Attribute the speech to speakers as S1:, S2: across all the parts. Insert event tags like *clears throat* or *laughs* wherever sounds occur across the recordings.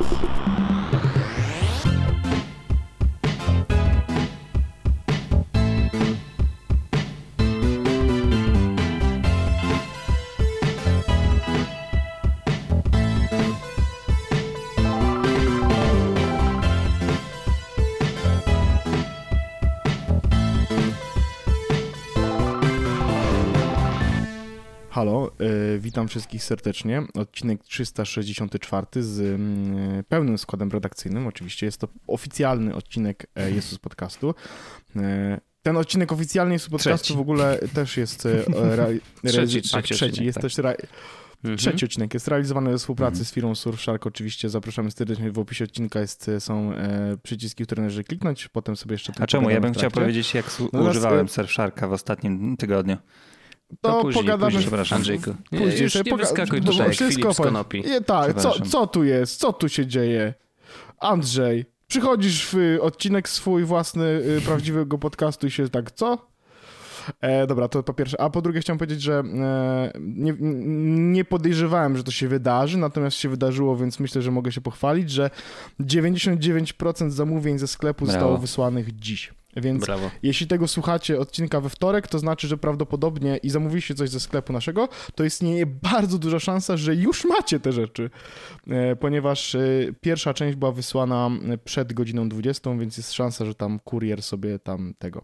S1: Thank you. Halo, y, witam wszystkich serdecznie. Odcinek 364 z y, pełnym składem redakcyjnym. Oczywiście jest to oficjalny odcinek e, Jezus Podcastu. E, ten odcinek oficjalny Jezus Podcastu
S2: Trzeci.
S1: w ogóle też jest... e, *laughs* Re,
S2: Trzeci,
S1: tak,
S2: trzeci odcinek,
S1: Jest
S2: tak.
S1: też
S2: Mhm.
S1: Trzeci odcinek jest realizowany we współpracy
S2: Mhm.
S1: z firmą Surfshark. Oczywiście zapraszamy serdecznie. W opisie odcinka jest, są e, przyciski, które należy kliknąć. Potem sobie jeszcze...
S2: A czemu? Ja bym chciał powiedzieć, jak
S1: Natomiast,
S2: używałem Surfsharka w ostatnim tygodniu.
S1: To
S3: później,
S1: pogadamy
S3: później,
S2: przepraszam.
S3: Andrzejku. Nie,
S1: Później
S3: już nie wyskakuj tutaj jak
S1: wszystko
S3: z. Konopi.
S1: Nie, tak, co, co tu jest? Co tu się dzieje? Andrzej, przychodzisz w y, odcinek swój własny y, prawdziwego podcastu i się tak, co? E, dobra, to po pierwsze. A po drugie chciałem powiedzieć, że e, nie, nie podejrzewałem, że to się wydarzy, natomiast się wydarzyło, więc myślę, że mogę się pochwalić, że 99% zamówień ze sklepu
S2: Brawo.
S1: zostało wysłanych dziś. Więc
S3: Brawo.
S1: jeśli tego słuchacie odcinka we wtorek, to znaczy, że prawdopodobnie i zamówiliście coś ze sklepu naszego, to istnieje bardzo duża szansa, że już macie te rzeczy, e, ponieważ e, pierwsza część była wysłana e, przed godziną 20, więc jest szansa, że tam kurier sobie tam tego.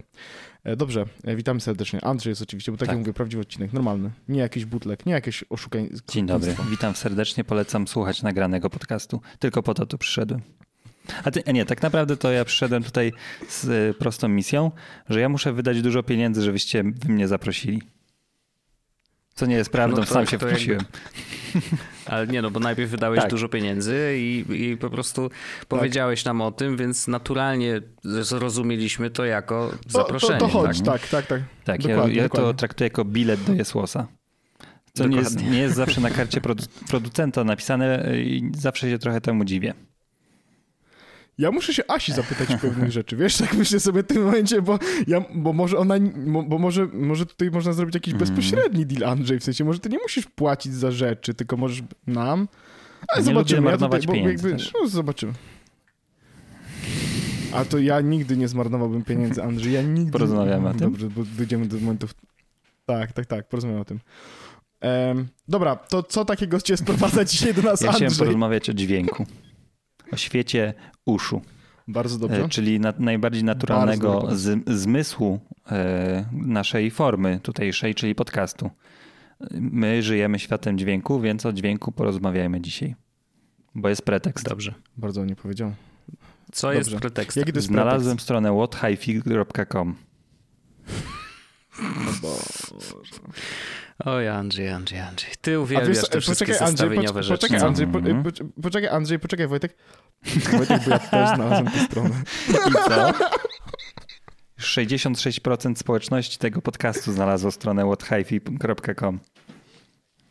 S1: Dobrze, witamy serdecznie. Andrzej jest oczywiście, bo tak,
S2: Tak.
S1: jak mówię, prawdziwy odcinek, normalny. Nie jakiś butlek, nie jakieś oszukaństwo.
S2: Dzień dobry, witam serdecznie, polecam słuchać nagranego podcastu. Tylko po to tu przyszedłem. A ty, a nie, tak naprawdę to ja przyszedłem tutaj z y, prostą misją, że ja muszę wydać dużo pieniędzy, żebyście wy mnie zaprosili. Co nie jest prawdą,
S3: No to-
S2: sam się
S3: to jakby-
S2: wprosiłem. *laughs*
S3: Ale nie no, bo najpierw wydałeś
S2: Tak.
S3: dużo pieniędzy i, i po prostu powiedziałeś nam o tym, więc naturalnie zrozumieliśmy to jako
S1: To, to,
S3: zaproszenie.
S1: to chodź,
S3: tak?
S1: tak, tak, tak.
S2: Tak, ja,
S1: Dokładnie,
S2: ja
S1: dokładnie.
S2: to traktuję jako bilet do Jesłosa. Co nie jest, nie jest zawsze na karcie produ- producenta napisane y, i zawsze się trochę temu dziwię.
S1: Ja muszę się Asi zapytać pewnych rzeczy, wiesz, tak myślę sobie w tym momencie, bo, ja, bo może ona, bo, może, może tutaj można zrobić jakiś
S2: Mhm.
S1: bezpośredni deal, Andrzej, w sensie może ty nie musisz płacić za rzeczy, tylko możesz nam, ale
S2: Nie
S1: zobaczymy. Ja tutaj, bo jakby,
S2: też.
S1: no zobaczymy. A to ja nigdy nie zmarnowałbym pieniędzy, Andrzej, ja nigdy...
S2: Porozmawiamy o tym?
S1: Dobrze, bo dojdziemy do momentów... Tak, tak, tak, porozmawiamy o tym. Em, dobra, to co takiego cię sprowadza dzisiaj do nas,
S2: Ja chciałem
S1: Andrzej?
S2: porozmawiać o dźwięku. O świecie uszu.
S1: Bardzo dobrze.
S2: E, czyli na, najbardziej naturalnego z, zmysłu e, naszej formy tutejszej, czyli podcastu. My żyjemy światem dźwięku, więc o dźwięku porozmawiajmy dzisiaj. Bo jest pretekst.
S3: Dobrze.
S1: Bardzo nie powiedział.
S3: Co jest
S1: Dobrze.
S3: pretekstem?
S1: Jaki to jest
S2: Znalazłem stronę whathifi.com.
S3: Oj, Andrzej, Andrzej, Andrzej. Ty uwielbiasz
S1: wiesz,
S3: te wszystkie
S1: poczekaj, Andrzej,
S3: zestawieniowe
S1: pocz-
S3: rzeczy.
S1: poczekaj? Andrzej, po,
S2: Mhm.
S1: po, poczekaj, Andrzej, poczekaj, Wojtek. Wojtek, bo ja też znalazłem tę stronę.
S2: I co? 66% społeczności tego podcastu znalazło stronę whathifi.com.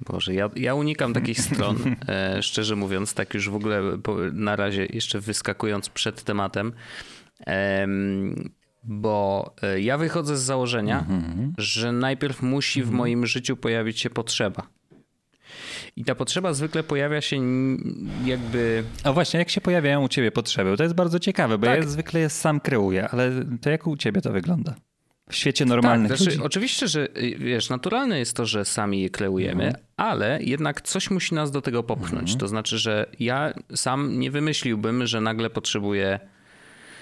S3: Boże, ja, ja unikam takich stron, e, szczerze mówiąc, tak już w ogóle po, na razie jeszcze wyskakując przed tematem, em, bo e, ja wychodzę z założenia,
S2: Mhm.
S3: że najpierw musi w moim życiu pojawić się potrzeba. I ta potrzeba zwykle pojawia się jakby...
S2: A właśnie, jak się pojawiają u ciebie potrzeby? To jest bardzo ciekawe, bo
S3: Tak.
S2: ja zwykle je sam kreuję, ale to jak u ciebie to wygląda? W świecie normalnych
S3: tak, znaczy,
S2: ludzi?
S3: oczywiście, że y, wiesz, naturalne jest to, że sami je kleujemy,
S2: Mhm.
S3: ale jednak coś musi nas do tego popchnąć. To znaczy, że ja sam nie wymyśliłbym, że nagle potrzebuję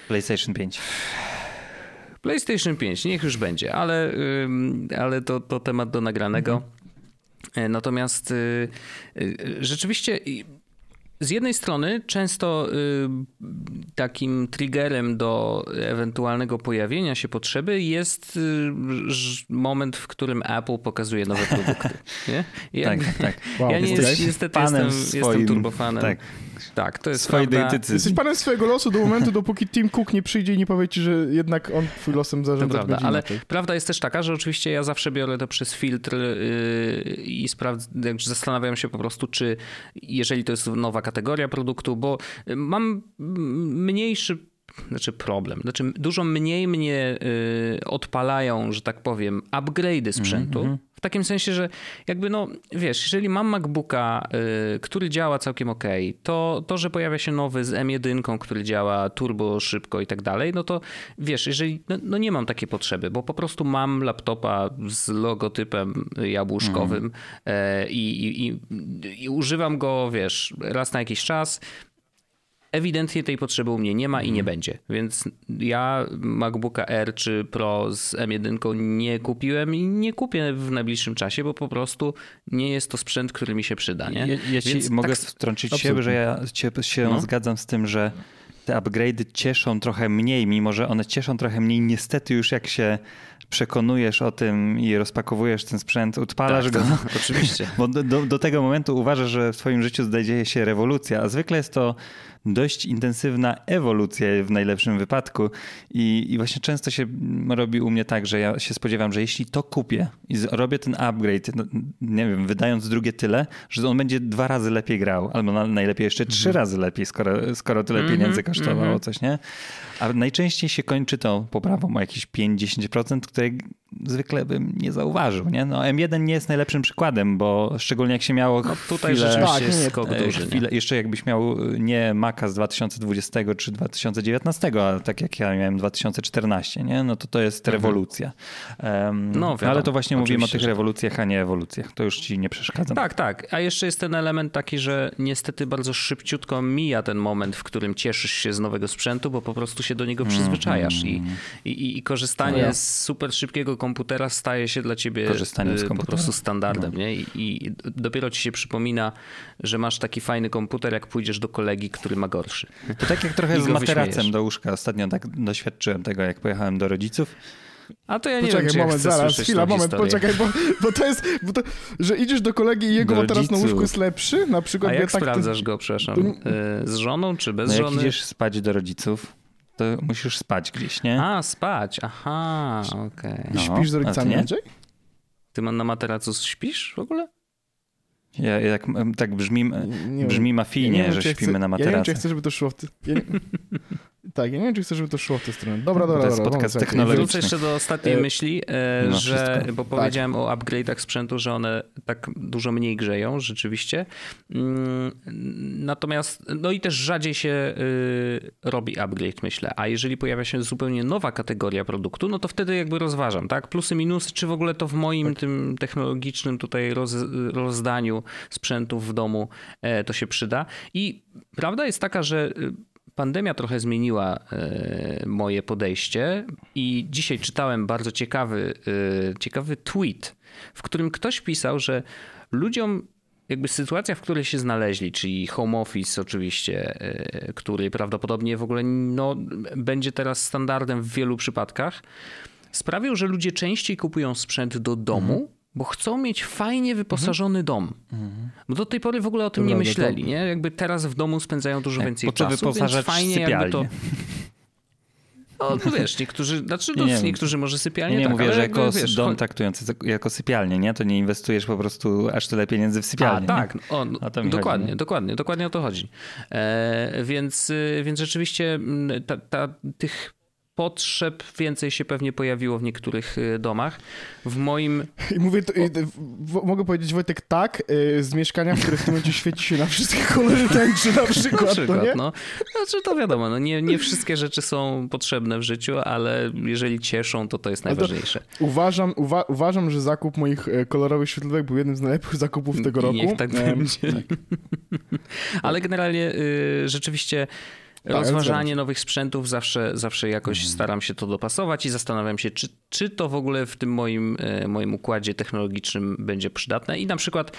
S2: PlayStation 5.
S3: PlayStation 5, niech już będzie, ale, ale to, to temat do nagranego. E, Natomiast y, y, rzeczywiście z jednej strony często y, takim triggerem do ewentualnego pojawienia się potrzeby jest y, moment, w którym Apple pokazuje nowe produkty. Nie? *laughs* Ja,
S2: Tak, tak.
S1: Wow,
S3: ja nie, niestety jestem,
S2: swoim,
S3: jestem turbofanem.
S2: tak.
S3: Tak, to jest prawda.
S2: decyzji.
S1: Jesteś panem swojego losu do momentu, dopóki Tim Cook nie przyjdzie i nie powie ci, że jednak on twój losem
S3: To prawda,
S1: będzie
S3: ale
S1: inaczej.
S3: prawda jest też taka, że oczywiście ja zawsze biorę to przez filtr yy, i sprawdzę, zastanawiam się po prostu, czy jeżeli to jest nowa kategoria produktu, bo mam mniejszy znaczy problem. Znaczy dużo mniej mnie yy, odpalają, że tak powiem, upgrade'y sprzętu. W takim sensie, że jakby no, wiesz, jeżeli mam MacBooka, y, który działa całkiem ok, to to, że pojawia się nowy z M1, który działa turbo szybko i tak dalej, no to wiesz, jeżeli, no, no nie mam takiej potrzeby, bo po prostu mam laptopa z logotypem jabłuszkowym mm. i, i, i używam go, wiesz, raz na jakiś czas ewidentnie tej potrzeby u mnie nie ma i nie mhm. będzie. Więc ja MacBooka R czy Pro z M1 nie kupiłem i nie kupię w najbliższym czasie, bo po prostu nie jest to sprzęt, który mi się przyda. Nie?
S2: Ja, ja ci mogę tak, wtrącić absolutnie. się, że ja się no. zgadzam z tym, że te upgrade'y cieszą trochę mniej, mimo że one cieszą trochę mniej. Niestety już jak się przekonujesz o tym i rozpakowujesz ten sprzęt, odpalasz tak, go.
S3: Tak, oczywiście. *laughs*
S2: Bo do, do, do, tego momentu uważasz, że w twoim życiu dzieje się rewolucja, a zwykle jest to dość intensywna ewolucja w najlepszym wypadku. I, I, właśnie często się robi u mnie tak, że ja się spodziewam, że jeśli to kupię i robię ten upgrade, no, nie wiem, wydając drugie tyle, że on będzie dwa razy lepiej grał, albo najlepiej jeszcze trzy mm -hmm. razy lepiej, skoro, skoro tyle mm -hmm, pieniędzy kosztowało mm -hmm. coś, nie? A najczęściej się kończy to poprawą o jakieś 5-10%, której zwykle bym nie zauważył. Nie? No, M1 nie jest najlepszym przykładem, bo szczególnie jak się miało no,
S3: tutaj chwilę, rzeczywiście tak, jest skok duży.
S2: Chwilę, jeszcze jakbyś miał nie Maca z 2020 czy 2019, a tak jak ja miałem 2014, nie? no to to jest mhm. rewolucja. Um, no, wiadomo, ale to właśnie mówimy o tych rewolucjach, a nie ewolucjach. To już ci nie przeszkadza.
S3: Tak, tak. A jeszcze jest ten element taki, że niestety bardzo szybciutko mija ten moment, w którym cieszysz się z nowego sprzętu, bo po prostu się do niego przyzwyczajasz mm. i, i, i korzystanie no ja. z super szybkiego komputera staje się dla ciebie Korzystanie z y, po prostu standardem. No. Nie? I, I, dopiero ci się przypomina, że masz taki fajny komputer, jak pójdziesz do kolegi, który ma gorszy.
S2: To tak jak *laughs* trochę z materacem do łóżka. Ostatnio tak doświadczyłem tego, jak pojechałem do rodziców.
S3: A to ja nie poczekaj, wiem,
S1: moment, zaraz, chwila, moment, historię. poczekaj, bo, bo to jest, bo to, że idziesz do kolegi i jego materac na łóżku jest lepszy, na przykład.
S3: A jak tak, sprawdzasz go, przepraszam, y, z żoną czy bez
S2: no,
S3: żony?
S2: Jak idziesz spać do rodziców, to musisz spać gdzieś, nie?
S3: A, spać, aha, okej. Okay.
S1: No, śpisz z rodzicami, Andrzej?
S3: Ty na materacu śpisz w ogóle?
S2: Ja, jak, tak brzmi, brzmi mafijnie, ja wiem, że śpimy
S1: chcę,
S2: na materacu. Ja
S1: nie wiem, czy chcę, żeby to szło w ty... ja nie... *laughs* Tak, ja nie wiem, czy chcesz, żeby to szło w tę stronę. Dobra, dobra, to jest dobra.
S2: podcast technologiczny.
S3: Wrócę jeszcze do ostatniej e... myśli, e, no, że, wszystko. bo tak. powiedziałem tak. o upgrade'ach sprzętu, że one tak dużo mniej grzeją, rzeczywiście. Mm, natomiast, no i też rzadziej się y, robi upgrade, myślę. A jeżeli pojawia się zupełnie nowa kategoria produktu, no to wtedy jakby rozważam, tak? Plusy, minusy, czy w ogóle to w moim tak. tym technologicznym tutaj roz, rozdaniu sprzętów w domu e, to się przyda. I prawda jest taka, że y, pandemia trochę zmieniła e, moje podejście i dzisiaj czytałem bardzo ciekawy, e, ciekawy tweet, w którym ktoś pisał, że ludziom jakby sytuacja, w której się znaleźli, czyli home office oczywiście, e, który prawdopodobnie w ogóle no, będzie teraz standardem w wielu przypadkach, sprawił, że ludzie częściej kupują sprzęt do domu, mhm bo chcą mieć fajnie wyposażony mhm. dom. Mhm. Bo do tej pory w ogóle o tym Dobra, nie myśleli, to... nie? Jakby teraz w domu spędzają dużo Jak więcej czasu, więc fajnie sypialnię. jakby to... *laughs* No, no wiesz, niektórzy, znaczy no, nie, niektórzy może sypialnie
S2: Nie, nie
S3: tak,
S2: mówię, że jako wiesz, dom traktujący jako sypialnię, nie? To nie inwestujesz po prostu aż tyle pieniędzy w sypialnię.
S3: A, tak, o, dokładnie, chodzi, dokładnie, dokładnie o to chodzi. E, więc, y, więc rzeczywiście mm, ta, ta, tych potrzeb więcej się pewnie pojawiło w niektórych y, domach. W moim...
S1: I mówię, to, i, w, mogę powiedzieć Wojtek tak, y, z mieszkania, w którym w tym momencie świeci się na wszystkie kolory tęczy na przykład, *laughs* na przykład no, nie?
S3: No. Znaczy to wiadomo, no nie, nie wszystkie rzeczy są potrzebne w życiu, ale jeżeli cieszą, to to jest najważniejsze.
S1: To uważam, uwa uważam, że zakup moich e, kolorowych świetlówek był jednym z najlepszych zakupów tego roku.
S3: Niech tak będzie. Tak. *laughs* ale generalnie y, rzeczywiście rozważanie nowych sprzętów zawsze, zawsze jakoś staram się to dopasować i zastanawiam się, czy, czy to w ogóle w tym moim, e, moim układzie technologicznym będzie przydatne. I na przykład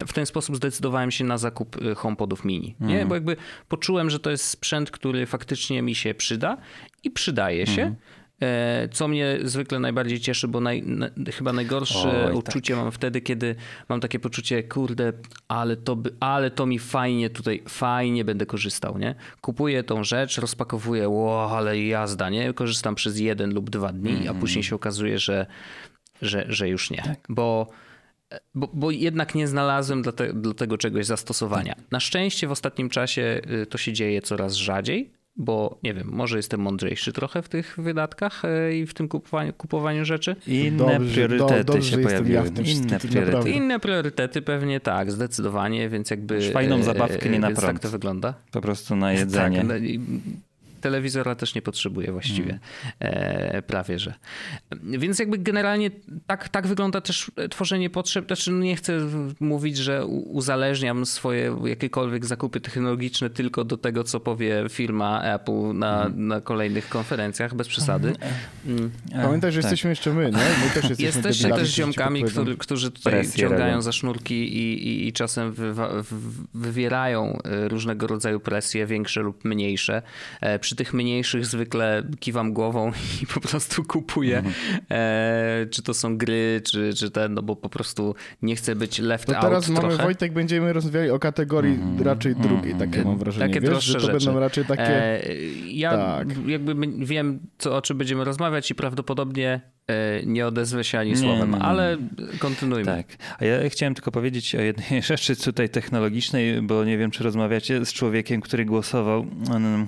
S3: e, w ten sposób zdecydowałem się na zakup e, HomePodów mini. Nie? Mhm. Bo jakby poczułem, że to jest sprzęt, który faktycznie mi się przyda i przydaje się. Mhm. E, co mnie zwykle najbardziej cieszy, bo naj, na, chyba najgorsze Oj, uczucie tak. mam wtedy, kiedy mam takie poczucie, kurde, ale to, by, ale to mi fajnie tutaj, fajnie będę korzystał, nie? Kupuję tą rzecz, rozpakowuję, wow, ale jazda, nie? Korzystam przez jeden lub dwa dni, mm. a mhm. później się okazuje, że, że, że już nie. Tak. Bo bo, bo, jednak nie znalazłem dla, te, dla, tego czegoś zastosowania. Na szczęście w ostatnim czasie y, to się dzieje coraz rzadziej, bo nie wiem, może jestem mądrzejszy trochę w tych wydatkach e, i w tym kupowaniu, kupowaniu rzeczy.
S2: Inne
S1: Dobrze,
S2: priorytety
S1: do- dobrze,
S2: się pojawiły.
S1: ja tym
S2: Inne priorytety.
S1: naprawdę.
S3: Inne priorytety pewnie tak, zdecydowanie, więc jakby...
S2: Fajną
S3: e,
S2: zabawkę, nie na
S3: więc
S2: prąd.
S3: tak to wygląda.
S2: Po prostu na jedzenie.
S3: Tak, no i telewizora też nie potrzebuję właściwie,
S2: Mm.
S3: e, prawie że. Więc jakby generalnie tak, tak wygląda też tworzenie potrzeb. Znaczy no nie chcę mówić, że uzależniam swoje jakiekolwiek zakupy technologiczne tylko do tego, co powie firma Apple na,
S2: Mhm.
S3: na kolejnych konferencjach, bez przesady. Mm.
S1: Pamiętaj, że
S2: tak.
S1: jesteśmy jeszcze my, nie? My też jesteśmy
S3: Jesteście też
S1: którzy
S3: ziomkami, który, którzy tutaj
S2: Presję
S3: ciągają
S2: robią.
S3: za sznurki i, i, i czasem wywa, wywierają e, różnego rodzaju presje, większe lub mniejsze. Przy tych mniejszych zwykle kiwam głową *laughs* i po prostu kupuję.
S2: Mhm.
S3: E, czy to są gry, czy, czy ten, no bo po prostu nie chcę być left
S1: To
S3: out
S1: teraz mamy,
S3: trochę.
S1: Wojtek, będziemy rozmawiali o kategorii
S2: Mhm.
S1: raczej drugiej, takie mam wrażenie.
S3: Takie
S1: Wiesz,
S3: droższe
S1: że to
S3: rzeczy.
S1: będą raczej takie...
S3: E, ja
S1: Tak.
S3: jakby wiem, co, o czym będziemy rozmawiać i prawdopodobnie e, nie odezwę się ani
S2: Nie,
S3: słowem,
S2: nie, nie.
S3: ale kontynuujmy.
S2: Tak. A ja chciałem tylko powiedzieć o jednej *laughs* rzeczy tutaj technologicznej, bo nie wiem, czy rozmawiacie z człowiekiem, który głosował mm,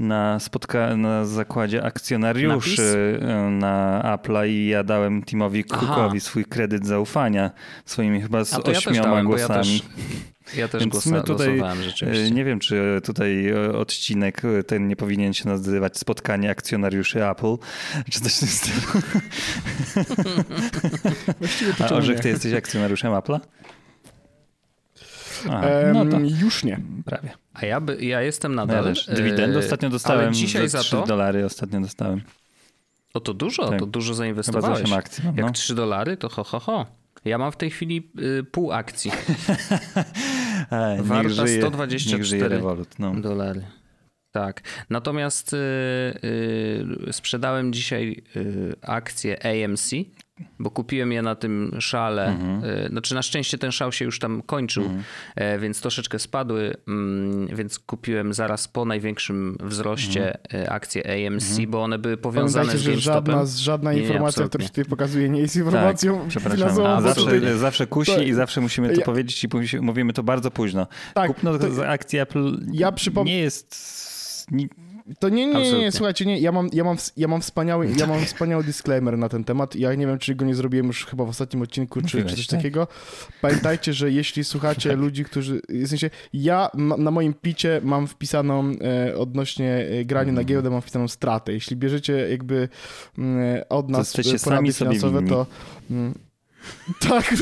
S2: na, spotka- na zakładzie akcjonariuszy na Apple'a i ja dałem Timowi. Cookowi swój kredyt zaufania swoimi chyba z
S3: A to ja
S2: ośmioma
S3: dałem,
S2: głosami.
S3: ja też
S2: Więc
S3: głosa,
S2: my tutaj,
S3: głosowałem rzeczywiście.
S2: E, Nie wiem, czy tutaj e, odcinek e, ten nie powinien się nazywać spotkanie akcjonariuszy Apple, czy coś w tym *laughs* *laughs* A Orzech, ty jesteś akcjonariuszem Apple'a? A, no to
S1: Już nie.
S2: prawie.
S3: A ja, by, ja jestem
S2: No
S3: nadal.
S2: ja też.
S3: e,
S2: Dywidendę ostatnio dostałem
S3: Ale dzisiaj
S2: za
S3: za
S2: 3
S3: to.
S2: dolary ostatnio dostałem.
S3: O to dużo,
S2: Tak.
S3: to dużo
S2: Chyba za
S3: zainwestowałeś.
S2: 8 akcji. mam,
S3: Jak
S2: No.
S3: 3 dolary, to ho, ho, ho. Ja mam w tej chwili y, pół akcji. *laughs*
S2: Ej, niech
S3: Warta
S2: żyje,
S3: 124
S2: Niech żyje rewolut. No.
S3: dolary. Tak. Natomiast y, y, sprzedałem dzisiaj y, akcję AMC, bo kupiłem je na tym szale.
S2: Mhm.
S3: Y, znaczy na szczęście ten szał się już tam kończył, e, więc troszeczkę spadły, mm, więc kupiłem zaraz po największym wzroście
S2: Mhm.
S3: y, akcje AMC, bo one były powiązane
S1: Pamiętajcie,
S3: z GameStopem.
S1: żadna, żadna
S3: Nie,
S1: informacja, którą tutaj pokazuje, nie jest informacją
S2: Tak, przepraszam.
S1: finansową.
S2: Zawsze,
S1: tutaj-
S2: zawsze kusi
S1: to-
S2: i zawsze musimy to
S1: Ja-
S2: powiedzieć i mówimy to bardzo późno.
S1: Tak,
S2: Kupno
S1: to-
S2: akcji Apple
S1: Ja przypom-
S2: nie jest...
S1: To nie, nie, nie, nie, słuchajcie, nie, ja mam, ja mam, ja mam wspaniały, ja mam wspaniały disclaimer na ten temat. Ja nie wiem, czy go nie zrobiłem już chyba w ostatnim odcinku, czy, czy coś
S2: tak?
S1: takiego. Pamiętajcie, że jeśli słuchacie ludzi, którzy, w sensie, ja na moim picie mam wpisaną e, odnośnie e, grania na giełdę, mam wpisaną stratę. Jeśli bierzecie jakby mm, od nas e, porady finansowe, to... Mm, *laughs* tak,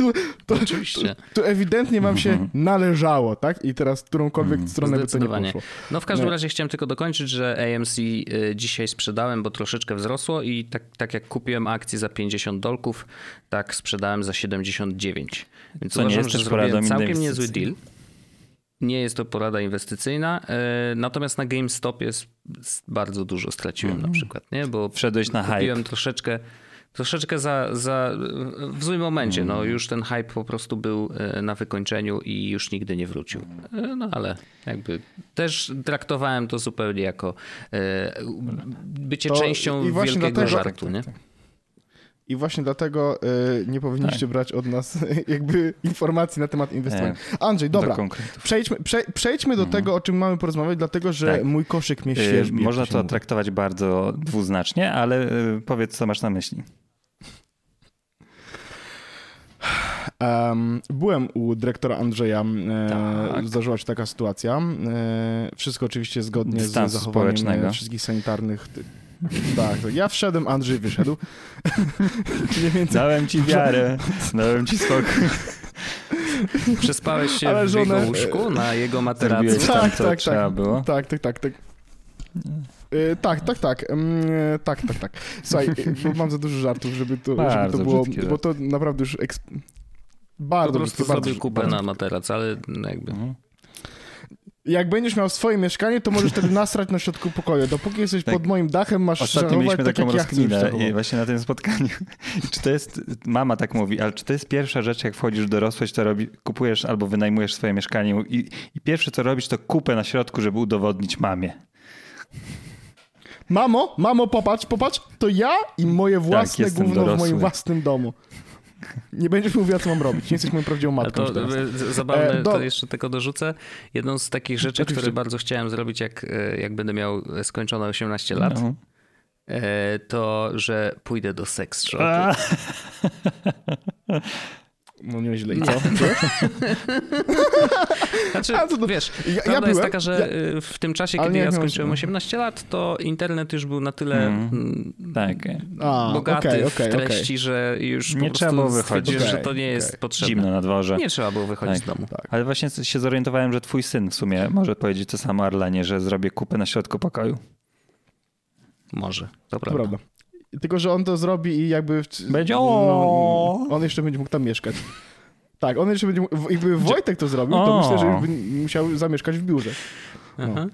S1: to,
S3: Oczywiście.
S1: to ewidentnie wam się
S2: Mhm.
S1: należało, tak? I teraz którąkolwiek stronę by to nie poszło.
S3: No w każdym
S1: Nie.
S3: razie chciałem tylko dokończyć, że AMC y, dzisiaj sprzedałem, bo troszeczkę wzrosło i tak, tak jak kupiłem akcję za 50 dolków, tak sprzedałem za 79. Więc
S2: Co nie
S3: uważam,
S2: jest
S3: że zrobiłem całkiem
S2: inwestycji.
S3: niezły deal. Nie jest to porada inwestycyjna, y, natomiast na GameStopie s- s- bardzo dużo straciłem na przykład, nie? Bo
S2: Wszedłeś na
S3: kupiłem
S2: hype.
S3: troszeczkę troszeczkę za, za, w złym momencie. No już ten hype po prostu był e, na wykończeniu i już nigdy nie wrócił. E, No ale jakby też traktowałem to zupełnie jako e, bycie
S1: To
S3: częścią wielkiego
S1: dlatego-
S3: żartu,
S2: tak,
S3: nie?
S2: tak.
S1: I właśnie dlatego y, nie powinniście
S2: Tak.
S1: brać od nas *laughs* jakby informacji na temat inwestowania. Andrzej,
S2: Do
S1: dobra,
S2: konkretów.
S1: przejdźmy, prze, przejdźmy do tego, o czym mamy porozmawiać, dlatego że.
S2: Tak.
S1: mój koszyk mnie
S2: Y,
S1: świeżbi.
S2: Można to
S1: mówi.
S2: traktować bardzo dwuznacznie, ale y, powiedz, co masz na myśli.
S1: Em, byłem u dyrektora Andrzeja, e,
S2: Tak.
S1: zdarzyła się taka sytuacja. E, wszystko oczywiście zgodnie
S2: Dystansu
S1: z zachowaniem
S2: społecznego.
S1: wszystkich sanitarnych. Tak, tak, ja wszedłem, Andrzej wyszedł. *laughs* Mniej więcej.
S2: Dałem ci wiarę, dałem ci spokój.
S3: Przespałeś się
S1: Ale
S3: w
S1: żonę-
S3: jego łóżku na jego materacu.
S2: Tam,
S1: Tak, tak,
S2: trzeba
S1: tak.
S2: było.
S1: Tak, tak, tak, tak. E, tak, tak, tak. E, tak, tak, tak. Słuchaj, e, bo mam za dużo żartów, żeby to, żeby to było, bo to naprawdę już eks...
S3: Po
S1: bardzo
S3: prostu
S1: brzydkie, bardzo,
S3: zrobił kupę
S1: bardzo
S3: na materac, ale jakby...
S2: Mhm.
S1: Jak będziesz miał swoje mieszkanie, to możesz wtedy nasrać na środku pokoju. Dopóki jesteś
S2: Tak.
S1: pod moim dachem, masz
S2: Ostatnio mieliśmy
S1: tak,
S2: taką
S1: ja
S2: rozkminę i właśnie na tym spotkaniu. *laughs* Czy to jest, mama tak mówi, ale czy to jest pierwsza rzecz, jak wchodzisz w dorosłość, to robi, kupujesz albo wynajmujesz swoje mieszkanie i, i pierwsze co robisz, to kupę na środku, żeby udowodnić mamie.
S1: Mamo, mamo, popatrz, popatrz, to ja i moje własne
S2: Tak,
S1: gówno w
S2: dorosły.
S1: moim własnym domu. Nie będziesz mówiła, co mam robić. Nie jesteś moją prawdziwą matką.
S3: to zabawne,
S1: E, do-
S3: to jeszcze tylko dorzucę. Jedną z takich rzeczy,
S1: Oczywiście.
S3: które bardzo chciałem zrobić, jak, e, jak będę miał skończone 18 lat,
S2: No.
S3: e, to, że pójdę do sex shopu.
S1: No nieźle. I co? *laughs*
S3: Znaczy,
S1: A, to
S3: wiesz,
S1: Ja, ja
S3: prawda jest
S1: byłem,
S3: taka, że e, w tym czasie, kiedy
S1: nie,
S3: ja skończyłem 18 lat, to internet już był na tyle
S2: Mm.
S3: mm,
S2: tak.
S1: A,
S3: bogaty
S1: okej,
S3: w
S1: okej, okej.
S3: treści, że już
S2: Nie
S3: po
S2: trzeba było
S3: prostu
S2: wychodzić.
S3: stwierdziłem, że to nie jest potrzebne.
S2: Zimno na dworze.
S3: Nie trzeba było wychodzić
S2: Tak.
S3: z domu.
S1: Tak.
S2: Ale właśnie się zorientowałem, że twój syn w sumie może powiedzieć to samo Arlenie, że zrobię kupę na środku pokoju.
S3: Może, to
S1: To
S3: prawda.
S1: Tylko, że on to zrobi i jakby...
S2: Będzie,
S1: no,
S2: o.
S1: On jeszcze będzie mógł tam mieszkać. Tak, on jeszcze będzie mógł... Jakby Wojtek to zrobił, to myślę, że już by musiał zamieszkać w biurze.
S3: Aha.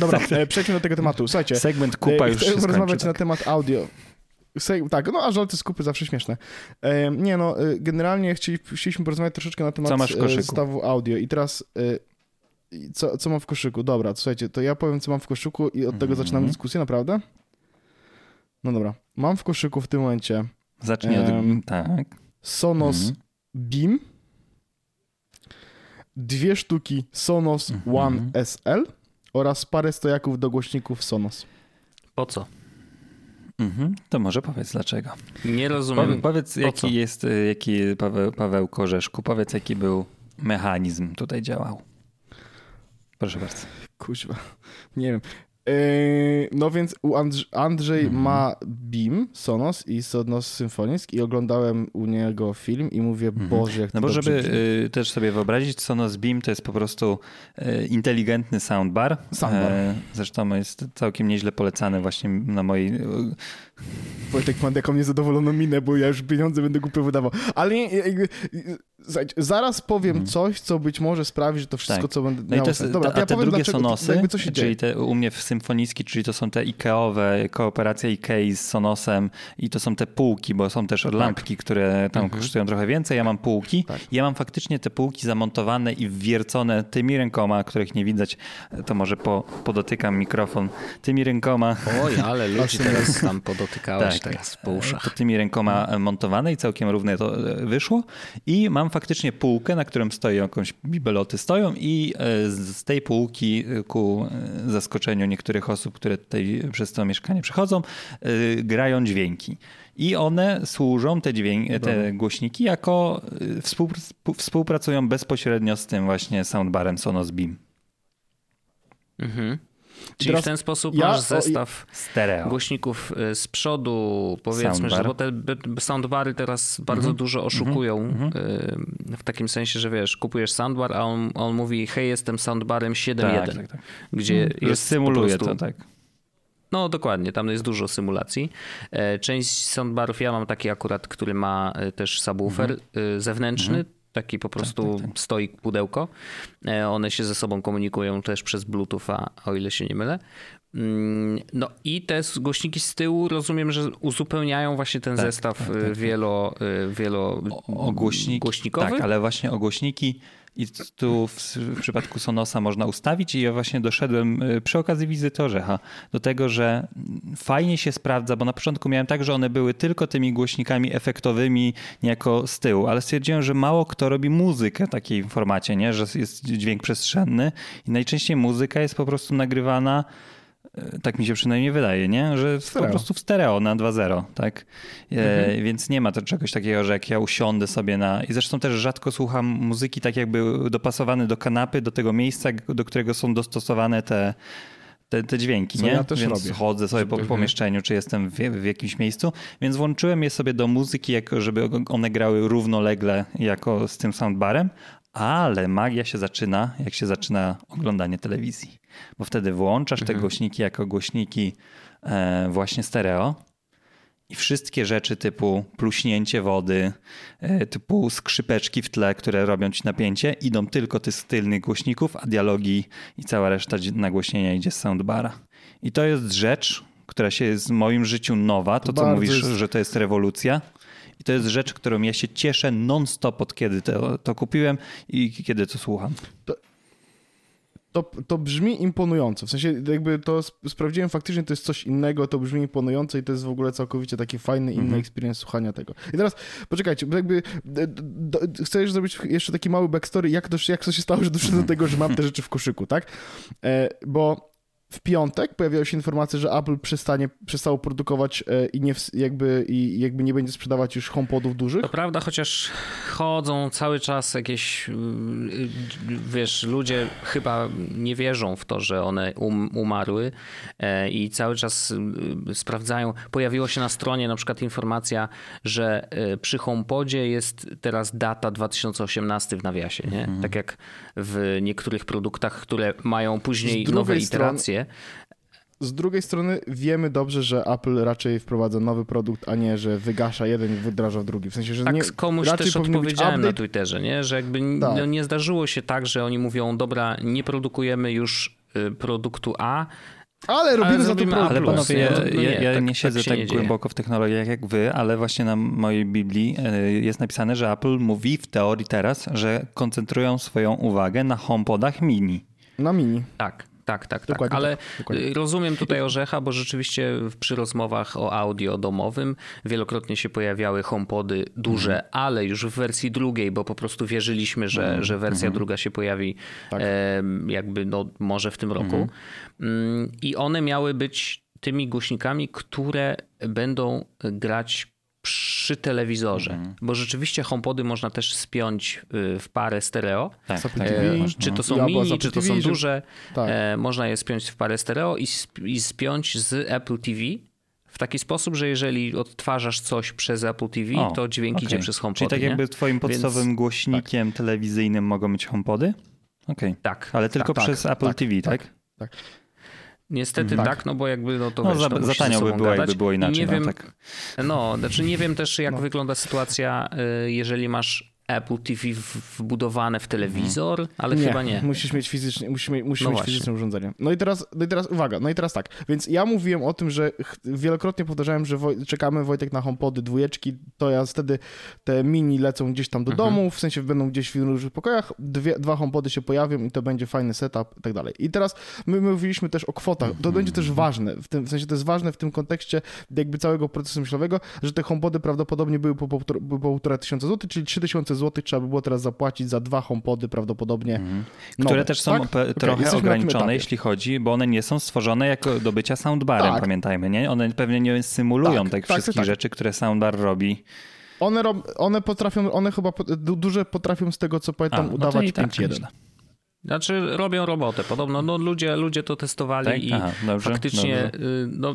S1: Dobra, e, przejdźmy do tego tematu. Słuchajcie,
S2: Segment kupa
S1: e,
S2: już
S1: chcę
S2: się
S1: porozmawiać
S2: skończy.
S1: na
S2: Tak.
S1: temat audio. Tak, no a żarty z kupy zawsze śmieszne. E, nie no, e, generalnie chcieli, chcieliśmy porozmawiać troszeczkę na temat zestawu audio i teraz e, co, co mam w koszyku? Dobra, słuchajcie, to ja powiem co mam w koszyku i od tego
S2: Mhm.
S1: zaczynamy dyskusję, naprawdę? No dobra, mam w koszyku w tym momencie
S2: Zacznij od...
S1: Em,
S2: Tak.
S1: Sonos
S2: Mhm.
S1: Beam, dwie sztuki Sonos
S2: Mhm.
S1: One SL oraz parę stojaków do głośników Sonos.
S3: Po co?
S2: Mhm. To może powiedz dlaczego.
S3: Nie rozumiem.
S2: powiedz
S3: co?
S2: jaki jest, y, jaki Paweł, Paweł Korzeszku, powiedz jaki był mechanizm tutaj działał. Proszę bardzo.
S1: Kuźwa, nie wiem. Yy, no więc u Andrz- Andrzej
S2: Mhm.
S1: ma Beam, Sonos i Sonos Symfonisk i oglądałem u niego film i mówię, Boże, jak to
S2: No bo żeby
S1: brzmi.
S2: y, też sobie wyobrazić, Sonos Beam to jest po prostu y, inteligentny soundbar.
S1: Soundbar.
S2: E, zresztą jest całkiem nieźle polecany właśnie na mojej... y,
S1: Wojtek ma taką niezadowoloną minę, bo ja już pieniądze będę głupio wydawał. Ale nie, zaraz powiem
S2: Mhm.
S1: coś, co być może sprawi, że to wszystko,
S2: Tak.
S1: co będę
S2: No i
S1: miało
S2: to jest.
S1: Dobra,
S2: a
S1: to ja
S2: te
S1: powiem,
S2: drugie
S1: dlaczego,
S2: Sonosy,
S1: jakby co się dzieje.
S2: czyli te u mnie w symfoniski, czyli to są te Ikeowe, kooperacja Ikei z Sonosem i to są te półki, bo są też lampki, które tam
S1: Mhm.
S2: kosztują trochę więcej. Ja mam półki.
S1: Tak.
S2: Ja mam faktycznie te półki zamontowane i wwiercone tymi rękoma, których nie widać. To może po, podotykam mikrofon. Tymi rękoma
S3: Oj, ale *laughs* ludzi teraz tam podotykałeś
S2: Tak.
S3: teraz po uszach.
S2: to tymi rękoma montowane i całkiem równe to e, wyszło. I mam faktycznie półkę, na którym stoi jakąś bibeloty stoją i e, z tej półki e, ku e, zaskoczeniu niektórych osób, które tutaj przez to mieszkanie przechodzą, grają dźwięki. I one służą, te, dźwięki, te głośniki, jako współpr- współpracują bezpośrednio z tym właśnie soundbarem Sonos Beam.
S3: Mhm. Czyli
S1: Teraz
S3: w ten sposób
S1: ja-
S3: masz zestaw
S2: Stereo.
S3: głośników y, z przodu, powiedzmy,
S2: Soundbar.
S3: że bo te soundbary teraz bardzo
S2: Mhm.
S3: dużo oszukują y, w takim sensie, że wiesz, kupujesz soundbar, a on, on mówi, hej, jestem soundbarem 7.1,
S2: Tak, tak, tak.
S3: gdzie
S2: Że
S3: jest
S2: symuluje to, tak.
S3: No dokładnie, tam jest dużo symulacji. E, Część soundbarów, ja mam taki akurat, który ma e, też subwoofer e, zewnętrzny, taki po prostu
S2: tak, tak.
S3: stoik, pudełko. E, One się ze sobą komunikują też przez Bluetootha, o ile się nie mylę. Mm, No i te głośniki z tyłu rozumiem, że uzupełniają właśnie ten
S2: Tak,
S3: zestaw
S2: tak,
S3: e,
S2: tak, tak.
S3: wielo, e, wielo
S2: o głośniki.
S3: głośnikowy.
S2: Tak, ale właśnie o głośniki i tu w, w przypadku Sonosa można ustawić i ja właśnie doszedłem y, przy okazji wizyty Orzecha do tego, że fajnie się sprawdza, bo na początku miałem tak, że one były tylko tymi głośnikami efektowymi niejako z tyłu, ale stwierdziłem, że mało kto robi muzykę w takiej formacie, nie? że jest dźwięk przestrzenny i najczęściej muzyka jest po prostu nagrywana tak mi się przynajmniej wydaje, nie? Że
S1: Stereo.
S2: po prostu w stereo na 2.0, tak? E, Więc nie ma to czegoś takiego, że jak ja usiądę sobie na... I zresztą też rzadko słucham muzyki tak jakby dopasowany do kanapy, do tego miejsca, do którego są dostosowane te, te, te dźwięki,
S1: Co
S2: nie?
S1: ja też
S2: Więc
S1: robię.
S2: chodzę sobie po
S3: Mhm.
S2: pomieszczeniu, czy jestem w, w jakimś miejscu, więc włączyłem je sobie do muzyki, jako żeby one grały równolegle jako z tym soundbarem, ale magia się zaczyna, jak się zaczyna oglądanie telewizji. Bo wtedy włączasz te głośniki jako głośniki e, właśnie stereo i wszystkie rzeczy typu pluśnięcie wody, e, typu skrzypeczki w tle, które robią ci napięcie, idą tylko ty z tylnych głośników, a dialogi i cała reszta nagłośnienia idzie z soundbara. I to jest rzecz, która się jest w moim życiu nowa, to,
S1: To
S2: co mówisz,
S1: jest-
S2: że to jest rewolucja. I to jest rzecz, którą ja się cieszę non-stop od kiedy to, to kupiłem i kiedy to słucham.
S1: to, to brzmi imponująco. W sensie jakby to sp- sprawdziłem faktycznie, to jest coś innego, to brzmi imponująco i to jest w ogóle całkowicie taki fajny, inny
S2: Mhm.
S1: experience słuchania tego. I teraz poczekajcie, bo jakby d- d- d- chcę zrobić jeszcze taki mały backstory, jak to, jak to się stało, że doszedłem do tego, że mam te rzeczy w koszyku, tak? E, bo w piątek pojawiła się informacja, że Apple przestanie, przestało produkować e, i, nie, jakby, i jakby nie będzie sprzedawać już HomePodów dużych.
S3: To prawda, chociaż chodzą cały czas jakieś, yy, wiesz, ludzie chyba nie wierzą w to, że one um, umarły e, i cały czas yy, sprawdzają. Pojawiła się na stronie na przykład informacja, że e, przy HomePodzie jest teraz data 2018 w nawiasie, nie? Tak jak w niektórych produktach, które mają później nowe
S1: drugiej
S3: iteracje.
S1: Z drugiej strony wiemy dobrze, że Apple raczej wprowadza nowy produkt, a nie, że wygasza jeden i wdraża drugi. W sensie, że
S3: Tak
S1: nie,
S3: komuś
S1: raczej
S3: też odpowiedziałem na. Twitterze, nie? że jakby
S1: Tak.
S3: no, nie zdarzyło się tak, że oni mówią, dobra, nie produkujemy już y, produktu A,
S1: Ale robimy za to
S3: zrobimy
S1: produkt.
S2: Ale panowie,
S3: nie?
S2: ja,
S3: No nie,
S2: ja, ja
S3: tak-
S2: nie
S3: tak
S2: siedzę
S3: się
S2: tak,
S3: nie dzieje.
S2: głęboko w technologiach jak wy, ale właśnie na mojej Biblii e, jest napisane, że Apple mówi w teorii teraz, że koncentrują swoją uwagę na HomePodach mini.
S1: Na mini.
S3: Tak, tak, tak, tak.
S1: Dokładnie
S3: Ale
S1: tak, dokładnie.
S3: y, rozumiem tutaj Orzecha, bo rzeczywiście przy rozmowach o audio domowym wielokrotnie się pojawiały HomePody duże,
S1: Mhm.
S3: ale już w wersji drugiej, bo po prostu wierzyliśmy, że, że wersja druga się pojawi
S1: Mhm. Tak.
S3: em, jakby no, może w tym roku. Mm, I one miały być tymi głośnikami, które będą grać przy telewizorze,
S1: Mhm.
S3: bo rzeczywiście HomePody można też spiąć y, w parę stereo.
S2: Tak,
S1: Apple
S2: tak.
S1: TV.
S2: można.
S3: Czy to są mini,
S1: Apple
S3: czy to
S1: TV,
S3: są
S1: że-
S3: duże.
S1: Tak.
S3: E, można je spiąć w parę stereo i, sp- i spiąć z Apple TV w taki sposób, że jeżeli odtwarzasz coś przez Apple TV,
S2: O,
S3: to dźwięk
S2: okej.
S3: idzie przez HomePod.
S2: Czyli tak jakby twoim podstawowym głośnikiem telewizyjnym mogą być HomePody? Okej.
S3: Tak.
S2: Ale tylko
S1: tak,
S2: przez Apple
S1: tak,
S2: TV, tak?
S1: tak.
S3: Niestety
S1: Tak.
S3: tak. no bo jakby no to
S2: No
S3: wiesz,
S2: za,
S3: to
S2: za tanio by było, jakby było inaczej.
S3: Nie
S2: no,
S3: wiem,
S2: tak.
S3: no, znaczy nie wiem też jak
S1: No.
S3: wygląda sytuacja, y, jeżeli masz Apple TV wbudowane w telewizor, ale chyba nie.
S1: Musisz mieć fizycznie, musisz mieć, musisz
S3: No
S1: mieć fizyczne urządzenie. No i teraz, no i teraz uwaga, no i teraz tak. Więc ja mówiłem o tym, że wielokrotnie powtarzałem, że Woj- czekamy Wojtek na HomePody dwójeczki, to ja wtedy te mini lecą gdzieś tam do
S3: Mhm.
S1: domu, w sensie będą gdzieś w różnych pokojach, dwie, dwa HomePody się pojawią i to będzie fajny setup i tak dalej. I teraz my, my mówiliśmy też o kwotach. To będzie też ważne, w, tym, w sensie to jest ważne w tym kontekście jakby całego procesu myślowego, że te HomePody prawdopodobnie były po, po, po, po półtora tysiąca złotych, czyli trzy tysiące złotych trzeba by było teraz zapłacić za dwa HomePody prawdopodobnie.
S2: Które
S1: nowe,
S2: też są
S1: tak? Okej,
S2: trochę
S1: tym
S2: ograniczone, jeśli chodzi, bo one nie są stworzone jako do bycia soundbarem,
S1: Tak.
S2: pamiętajmy, nie? One pewnie nie symulują
S1: Tak,
S2: tych
S1: tak,
S2: wszystkich
S1: tak.
S2: rzeczy, które soundbar robi.
S1: One, rob, one potrafią, one chyba duże potrafią z tego, co pamiętam,
S2: no to
S1: udawać
S2: i tak
S1: 5.1.
S2: nieźle.
S3: Znaczy robią robotę. Podobno no, ludzie, ludzie to testowali
S2: Tak?
S3: i
S2: Aha, dobrze,
S3: faktycznie
S2: dobrze.
S3: y, no.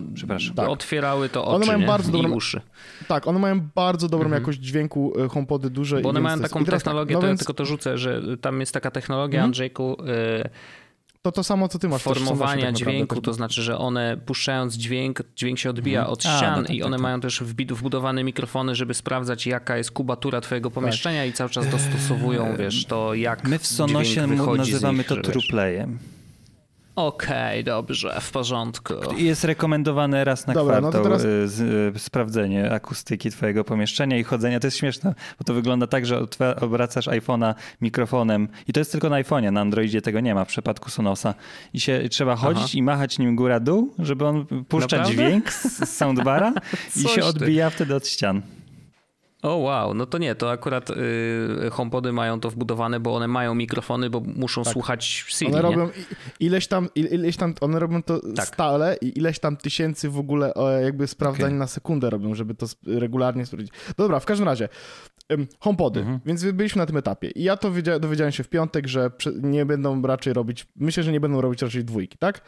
S1: Tak.
S3: otwierały to
S1: One
S3: oczy
S1: mają
S3: nie?
S1: bardzo
S3: i
S1: dobrą-
S3: uszy.
S1: Tak, one mają bardzo dobrą jakość dźwięku, e, HomePody duże.
S3: Mhm. Bo
S1: i
S3: one mają taką
S1: i teraz tak,
S3: technologię,
S1: no
S3: to ja
S1: więc
S3: tylko to rzucę, że tam jest taka technologia,
S1: Mhm.
S3: Andrzejku, y,
S1: To to samo, co ty masz.
S3: formowania
S1: tak naprawdę
S3: dźwięku,
S1: też-
S3: to znaczy, że one puszczając dźwięk, dźwięk się odbija
S2: Mhm.
S3: od
S2: A,
S3: ścian
S2: no tak,
S3: i
S2: tak,
S3: one
S2: tak.
S3: mają też wbudowane mikrofony, żeby sprawdzać jaka jest kubatura twojego pomieszczenia i cały czas dostosowują, wiesz, to jak
S2: My w Sonosie nazywamy
S3: nich,
S2: to
S3: że Okej, dobrze, w porządku.
S2: Jest rekomendowane raz na
S1: Dobra, no to
S2: kwartał
S1: teraz-
S2: y, y, sprawdzenie akustyki twojego pomieszczenia i chodzenia. To jest śmieszne, bo to wygląda tak, że obracasz iPhone'a mikrofonem i to jest tylko na iPhone'ie, na Androidzie tego nie ma w przypadku Sonosa. I się trzeba chodzić i machać nim góra-dół, żeby on puszczać
S3: Naprawdę?
S2: dźwięk z, soundbara *laughs* i się
S3: ty.
S2: odbija wtedy od ścian.
S3: O wow, no to nie, to akurat y, HomePody mają to wbudowane, bo one mają mikrofony, bo muszą słuchać Siri,
S1: One robią i- ileś tam, il- ileś tam, one robią to
S3: Tak.
S1: stale i ileś tam tysięcy w ogóle jakby sprawdzań
S2: Okej.
S1: na sekundę robią, żeby to regularnie sprawdzić. Dobra, w każdym razie, HomePody,
S2: Mhm.
S1: więc byliśmy na tym etapie i ja to wiedzia- dowiedziałem się w piątek, że nie będą raczej robić, myślę, że nie będą robić raczej dwójki, tak?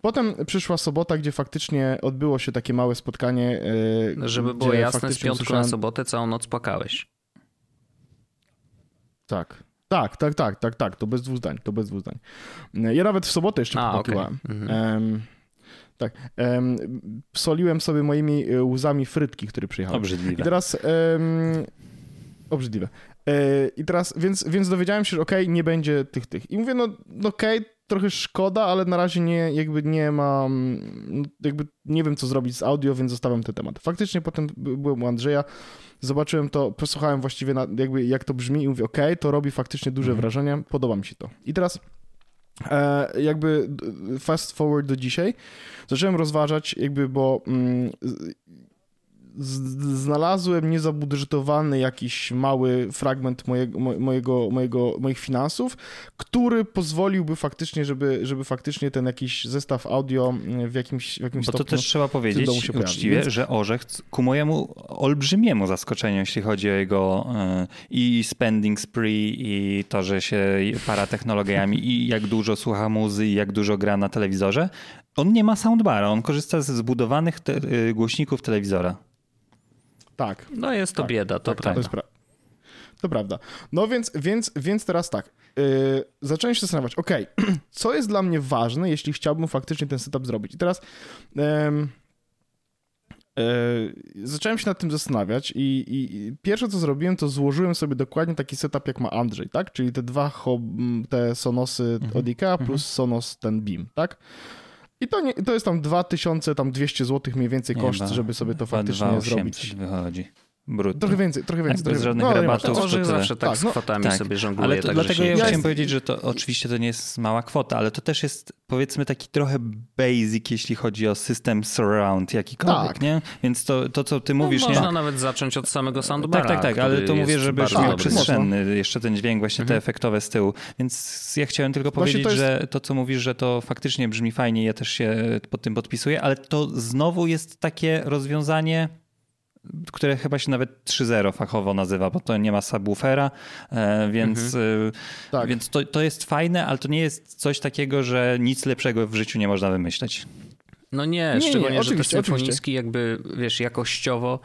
S1: Potem przyszła sobota, gdzie faktycznie odbyło się takie małe spotkanie. e,
S3: Żeby było
S1: gdzie
S3: jasne, z piątku
S1: usłyszałem-
S3: na sobotę całą noc płakałeś.
S1: Tak. Tak, tak, tak, tak, tak, to bez dwóch zdań, to bez dwóch zdań. Ja nawet w sobotę jeszcze
S3: A,
S1: popłakiwałem.
S3: Mhm.
S1: Tak. Em, soliłem sobie moimi e, łzami frytki, które przyjechały. I
S2: Obrzydliwe.
S1: teraz... em, obrzydliwe. E, I teraz, więc, więc dowiedziałem się, że okej, nie będzie tych, tych. I mówię, no, no okej, trochę szkoda, ale na razie nie, jakby nie mam, no, jakby nie wiem, co zrobić z audio, więc zostawiam ten temat. Faktycznie potem by- byłem u Andrzeja, zobaczyłem to, posłuchałem właściwie na, jakby jak to brzmi i mówię, okej, to robi faktycznie duże
S2: Mhm.
S1: wrażenie, podoba mi się to. I teraz e, jakby fast forward do dzisiaj, zacząłem rozważać jakby, bo mm, znalazłem niezabudżetowany jakiś mały fragment mojego, mo- mojego, mojego, moich finansów, który pozwoliłby faktycznie, żeby, żeby faktycznie ten jakiś zestaw audio w jakimś, w jakimś
S2: Bo to też trzeba powiedzieć uczciwie,
S1: więc-
S2: że Orzech ku mojemu olbrzymiemu zaskoczeniu, jeśli chodzi o jego e, i spending spree i to, że się para technologiami i jak dużo słucha muzy i jak dużo gra na telewizorze, on nie ma soundbara, on korzysta ze zbudowanych te, e, głośników telewizora.
S1: Tak,
S3: No jest to
S1: Tak,
S3: bieda, to
S1: To
S3: prawda.
S1: jest pra- To prawda. No więc, więc, więc teraz tak. Yy, zacząłem się zastanawiać, ok, *clears throat* co jest dla mnie ważne, jeśli chciałbym faktycznie ten setup zrobić. I teraz em, yy, zacząłem się nad tym zastanawiać i, i, i pierwsze co zrobiłem, to złożyłem sobie dokładnie taki setup, jak ma Andrzej, tak? Czyli te dwa te Sonosy od IKEA plus Sonos ten Beam, tak? I to, nie, to jest tam 2200 zł mniej więcej
S2: Nie,
S1: koszt,
S2: chyba-
S1: żeby sobie to faktycznie
S2: 2800
S1: zrobić.
S2: wychodzi. Brutto.
S1: Trochę więcej, trochę więcej.
S2: bez
S1: trochę
S2: żadnych
S1: no, ale
S2: rabatów. tyle.
S3: zawsze tak,
S1: Tak,
S3: z
S1: no,
S3: kwotami
S2: tak.
S3: sobie żongluje.
S2: Ale to,
S3: także
S2: dlatego ja chciałem
S1: jest-
S2: powiedzieć, że to oczywiście to nie jest mała kwota, ale to też jest powiedzmy taki trochę basic, jeśli chodzi o system surround jakikolwiek,
S1: Tak.
S2: nie? Więc to, to co ty
S3: No,
S2: mówisz,
S3: można
S2: nie?
S3: nawet zacząć od samego
S2: Tak,
S3: soundbara.
S2: tak, tak, ale
S3: który
S2: to mówię,
S3: jest
S2: żeby
S3: bardzo
S2: miał przestrzenny jeszcze ten dźwięk, właśnie te efektowe z tyłu. Więc ja chciałem tylko
S1: Właśnie
S2: powiedzieć,
S1: to jest-
S2: że to, co mówisz, że to faktycznie brzmi fajnie, ja też się pod tym podpisuję, ale to znowu jest takie rozwiązanie, które chyba się nawet 3.0 fachowo nazywa, bo to nie ma subwoofera, e, więc, e,
S1: Tak.
S2: więc to, to jest fajne, ale to nie jest coś takiego, że nic lepszego w życiu nie można wymyśleć.
S3: No nie,
S1: nie,
S3: szczególnie, że te
S1: oczywiście,
S3: symfoniski jakby, wiesz, jakościowo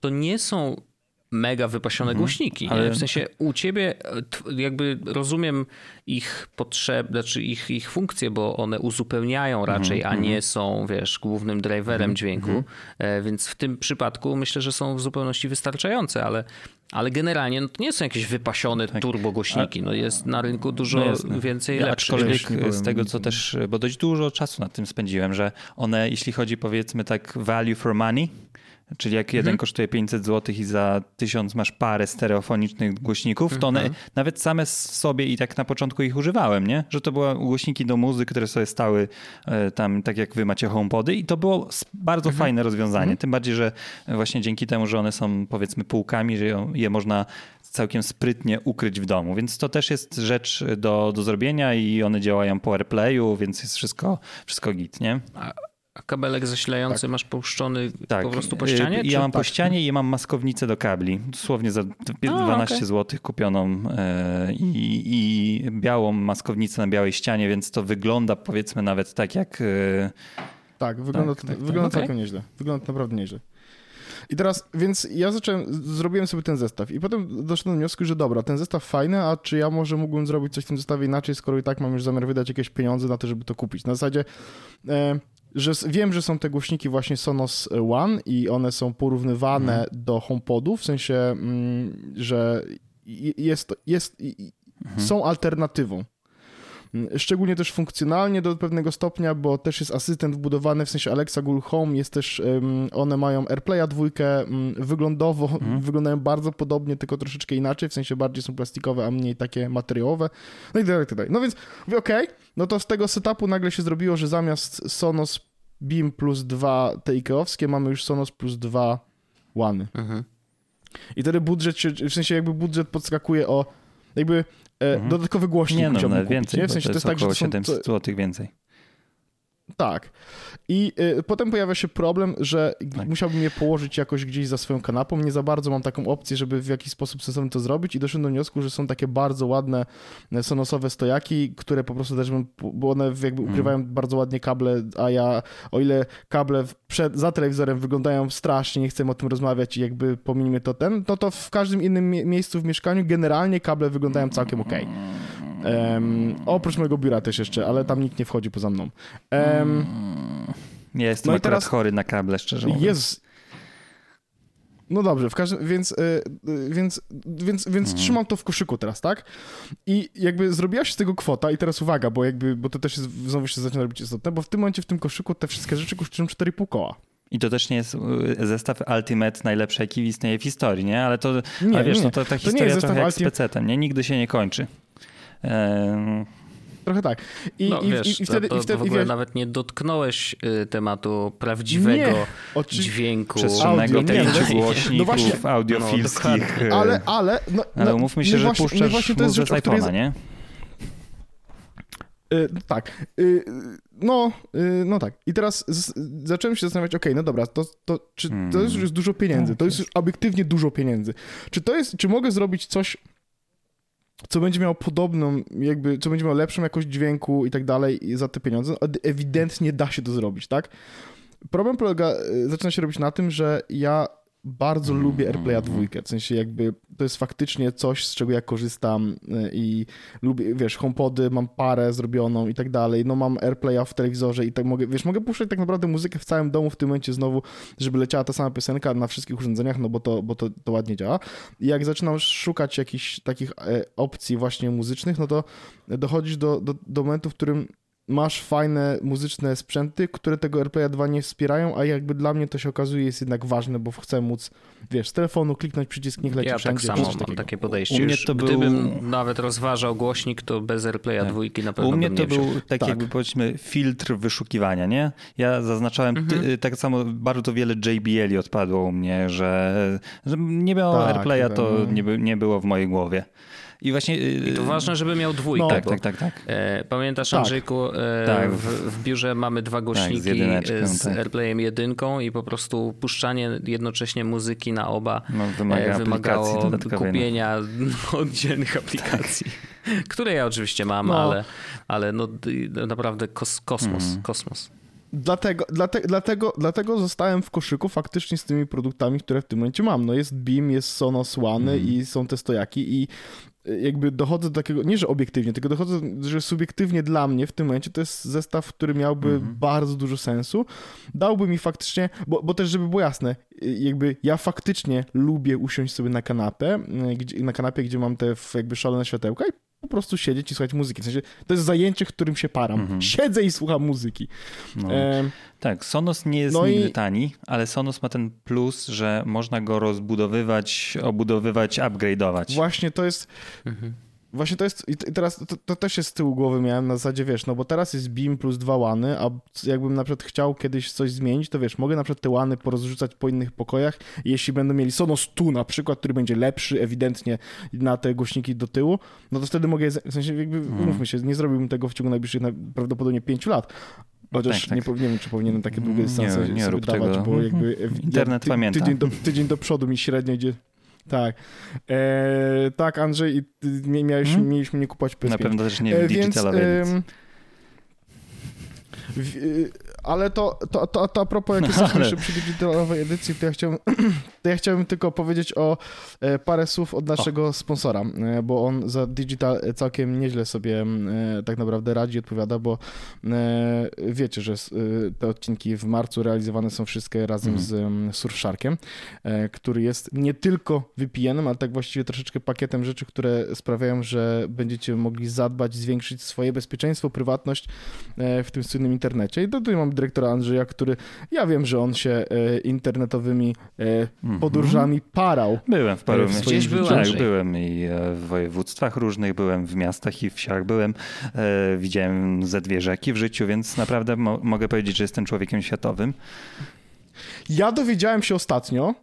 S3: to nie są mega wypasione głośniki.
S2: ale-.
S3: W sensie u ciebie e, jakby rozumiem ich potrzeb, znaczy ich, ich funkcje, bo one uzupełniają raczej, a nie są, wiesz, głównym driverem dźwięku. E, Więc w tym przypadku myślę, że są w zupełności wystarczające, ale, ale generalnie no, to nie są jakieś wypasione turbogłośniki. No jest na rynku dużo
S2: No
S3: więcej
S2: Ja
S3: lepszych.
S2: Aczkolwiek z tego, co też, bo dość dużo czasu nad tym spędziłem, że one, jeśli chodzi powiedzmy tak value for money, czyli jak jeden kosztuje 500 zł i za 1000 masz parę stereofonicznych głośników, to one nawet same sobie i tak na początku ich używałem, nie? Że to były głośniki do muzyki, które sobie stały e, tam, tak jak wy macie HomePody i to było bardzo fajne rozwiązanie. Tym bardziej, że właśnie dzięki temu, że one są powiedzmy półkami, że je- je można całkiem sprytnie ukryć w domu, więc to też jest rzecz do, do zrobienia i one działają po AirPlayu, więc jest wszystko, wszystko git, nie?
S3: A kabelek zasilający
S1: Tak.
S3: masz puszczony
S2: Tak.
S3: po prostu po
S2: Y,
S3: ścianie?
S2: Ja
S3: czy-
S2: mam po
S1: tak?
S2: ścianie i ja mam maskownicę do kabli. Dosłownie za d-
S3: A,
S2: 12
S3: okej.
S2: zł kupioną e, i, i białą maskownicę na białej ścianie, więc to wygląda powiedzmy nawet tak jak... e,
S1: Tak, wygląda,
S2: Tak,
S1: to,
S2: tak, tak.
S1: wygląda całkiem nieźle. Wygląda naprawdę nieźle. I teraz, więc ja zacząłem, zrobiłem sobie ten zestaw i potem doszedłem do wniosku, że dobra, ten zestaw fajny, a czy ja może mógłbym zrobić coś w tym zestawie inaczej, skoro i tak mam już zamiar wydać jakieś pieniądze na to, żeby to kupić. Na zasadzie, e, że wiem, że są te głośniki właśnie Sonos One i one są porównywane do HomePodu, w sensie, mm, że jest, jest, i- są alternatywą. Mm, Szczególnie też funkcjonalnie do pewnego stopnia, bo też jest asystent wbudowany, w sensie Alexa Google Home, jest też, one mają AirPlaya dwójkę, mm, wyglądowo *laughs* wyglądają bardzo podobnie, tylko troszeczkę inaczej, w sensie bardziej są plastikowe, a mniej takie materiałowe, no i tak dalej, tak dalej. No więc mówię, okej, no to z tego setupu nagle się zrobiło, że zamiast Sonos Beam plus dwa te Ikeowskie, mamy już Sonos plus dwa One.
S3: Mhm.
S1: I wtedy budżet się, w sensie jakby budżet podskakuje o jakby e, dodatkowy głośnik
S2: Nie no,
S1: kupić,
S2: więcej,
S1: nie? W sensie
S2: to
S1: to
S2: jest
S1: jest tak, że
S2: około
S1: to są,
S2: 700 zł więcej.
S1: Tak. I y, potem pojawia się problem, że
S2: Tak.
S1: musiałbym je położyć jakoś gdzieś za swoją kanapą. Nie za bardzo mam taką opcję, żeby w jakiś sposób sensowny to zrobić i doszedłem do wniosku, że są takie bardzo ładne e, sonosowe stojaki, które po prostu też bym, bo one jakby
S2: Mhm.
S1: ukrywają bardzo ładnie kable, a ja o ile kable przed, za telewizorem wyglądają strasznie, nie chcę o tym rozmawiać i jakby pominimy to ten, no to w każdym innym mie- miejscu w mieszkaniu generalnie kable wyglądają całkiem okej. Em, oprócz mojego biura też jeszcze, ale tam nikt nie wchodzi poza mną. Em,
S2: Ja jestem
S1: No teraz-
S2: chory na kable, szczerze mówiąc.
S1: Jest. No dobrze, w każdym, więc, y, y, więc, więc, więc trzymam to w koszyku teraz, tak? I jakby zrobiła się z tego kwota i teraz uwaga, bo jakby, bo to też jest, znowu się zaczyna robić istotne, bo w tym momencie w tym koszyku te wszystkie rzeczy kosztują 4,5 koła.
S2: I to też nie jest y, zestaw Ultimate najlepszy, jaki istnieje w historii, nie? Ale to,
S1: Nie,
S2: ale wiesz,
S1: nie,
S2: no to ta
S1: To nie
S2: historia
S1: jest
S2: trochę jak z nie? Nigdy się nie kończy.
S1: Trochę tak. I,
S3: no,
S1: i,
S3: wiesz,
S1: i, wtedy,
S3: to, to
S1: i wtedy
S3: w ogóle
S1: wiesz,
S3: nawet nie dotknąłeś y, tematu prawdziwego
S1: Nie, oczy-
S3: dźwięku.
S2: Przestrzennego pięciu
S1: no-
S2: głośników
S1: no właśnie-
S2: audiofilskich.
S3: No,
S1: ale, ale, no,
S2: ale
S1: no,
S2: umówmy się,
S1: nie
S2: że
S1: właśnie,
S2: puszczasz
S1: właśnie to jest rzecz,
S2: z iPhone'a, nie?
S1: Y, tak. Y, no, y, no tak. I teraz z, zacząłem się zastanawiać, okej, no dobra, to, to, czy to jest już dużo pieniędzy?
S2: Tak
S1: To jest już obiektywnie dużo pieniędzy. Czy to jest, czy mogę zrobić coś, co będzie miało podobną, jakby, co będzie miało lepszą jakość dźwięku i tak dalej za te pieniądze? No, Ewidentnie da się to zrobić, tak? Problem polega, y, zaczyna się robić na tym, że ja bardzo lubię AirPlaya dwójkę, w sensie jakby to jest faktycznie coś, z czego ja korzystam y, i lubię, wiesz, HomePody, mam parę zrobioną i tak dalej, no mam AirPlaya w telewizorze i tak mogę, wiesz, mogę puszczać tak naprawdę muzykę w całym domu w tym momencie znowu, żeby leciała ta sama piosenka na wszystkich urządzeniach, no bo to, bo to, to ładnie działa. I jak zaczynam szukać jakichś takich e, opcji właśnie muzycznych, no to dochodzisz do, do, do momentu, w którym masz fajne muzyczne sprzęty, które tego AirPlaya 2 nie wspierają, a jakby dla mnie to się okazuje jest jednak ważne, bo chcę móc, wiesz, z telefonu kliknąć przycisk, niech leci
S3: Ja
S1: wszędzie.
S3: tak samo mam takie podejście.
S2: U mnie to był-
S3: Gdybym nawet rozważał głośnik, to bez AirPlaya
S2: Tak.
S3: dwójki na pewno
S2: U mnie
S3: bym
S2: to był taki
S1: Tak.
S2: jakby powiedzmy filtr wyszukiwania, nie? Ja zaznaczałem
S3: Mhm.
S2: ty, tak samo bardzo wiele JBL odpadło u mnie, że, że nie miało
S1: Tak,
S2: AirPlaya, to
S1: no.
S2: nie, by- nie było w mojej głowie. I właśnie...
S3: I to ważne, żeby miał dwójkę.
S1: No,
S2: Tak, tak, tak, tak.
S3: E, pamiętasz,
S1: Tak.
S3: Andrzejku, e,
S2: Tak.
S3: w, w biurze mamy dwa głośniki
S2: jedyneczką,
S3: e, z
S2: tak.
S3: AirPlayem jedynką i po prostu puszczanie jednocześnie muzyki na oba
S2: No, wymaga
S3: wymagało
S2: no.
S3: kupienia *laughs* oddzielnych aplikacji, które ja oczywiście mam,
S1: No.
S3: ale, ale no, naprawdę kos, kosmos,
S2: Mhm.
S3: kosmos.
S1: Dlatego, dlate, dlatego, dlatego zostałem w koszyku faktycznie z tymi produktami, które w tym momencie mam. No jest Beam, jest Sonos One
S2: Mhm.
S1: i są te stojaki i y, jakby dochodzę do takiego, nie że obiektywnie, tylko dochodzę, że subiektywnie dla mnie w tym momencie to jest zestaw, który miałby
S2: Mhm.
S1: bardzo dużo sensu. Dałby mi faktycznie, bo, bo też żeby było jasne, y, jakby ja faktycznie lubię usiąść sobie na kanapę, y, gdzie, na kanapie, gdzie mam te jakby szalone światełka i po prostu siedzieć i słuchać muzyki. W sensie to jest zajęcie, którym się param.
S2: Mhm.
S1: Siedzę i słucham muzyki.
S2: No.
S1: Em,
S2: Tak, Sonos nie jest
S1: No i-
S2: nigdy tani, ale Sonos ma ten plus, że można go rozbudowywać, obudowywać, upgrade'ować.
S1: Właśnie to jest. Właśnie to jest. I teraz to, to też jest z tyłu głowy miałem na zasadzie, wiesz, no bo teraz jest Beam plus dwa łany, a jakbym na przykład chciał kiedyś coś zmienić, to wiesz, mogę na przykład te łany porozrzucać po innych pokojach. i Jeśli będą mieli Sonos tu na przykład, który będzie lepszy ewidentnie na te głośniki do tyłu, no to wtedy mogę, w sensie jakby,
S2: Mhm.
S1: umówmy się, nie zrobiłbym tego w ciągu najbliższych na, prawdopodobnie pięciu lat. Chociaż
S2: tak, tak.
S1: nie, nie wiem, czy powinienem takie długie
S2: Nie,
S1: dystanse
S2: nie
S1: sobie
S2: rób
S1: dawać,
S2: tego.
S1: bo jakby...
S2: Internet
S1: ty,
S2: pamięta.
S1: Tydzień do, tydzień do przodu mi średnio idzie... Tak. E, tak, Andrzej, i ty, mia- miałeś,
S2: Hmm?
S1: mieliśmy nie kupować PS5.
S2: Na pewno też nie
S1: E,
S2: digitalowej edycji.
S1: em, w, y, ale to, to, to, to a propos, jak
S2: No,
S1: jesteśmy
S2: ale-
S1: przy digitalowej edycji, to ja chciałem, *clears throat* to ja chciałem tylko powiedzieć o e, parę słów od naszego sponsora, e, bo on za digital e, całkiem nieźle sobie e, tak naprawdę radzi, odpowiada, bo wiecie, że te odcinki w marcu realizowane są wszystkie razem
S2: Mhm.
S1: z em, Surfsharkiem, który jest nie tylko VPN-em, ale tak właściwie troszeczkę pakietem rzeczy, które sprawiają, że będziecie mogli zadbać, zwiększyć swoje bezpieczeństwo, prywatność w tym słynnym internecie. I tutaj mam dyrektora Andrzeja, który ja wiem, że on się e, internetowymi e,
S2: Mhm.
S1: podróżami parał.
S2: Byłem w paru
S3: Gdzieś byłem,
S2: Tak, byłem i e, w województwach różnych, byłem w miastach i wsiach, byłem, e, widziałem ze dwie rzeki w życiu, więc naprawdę mo mogę powiedzieć, że jestem człowiekiem światowym.
S1: Ja dowiedziałem się ostatnio,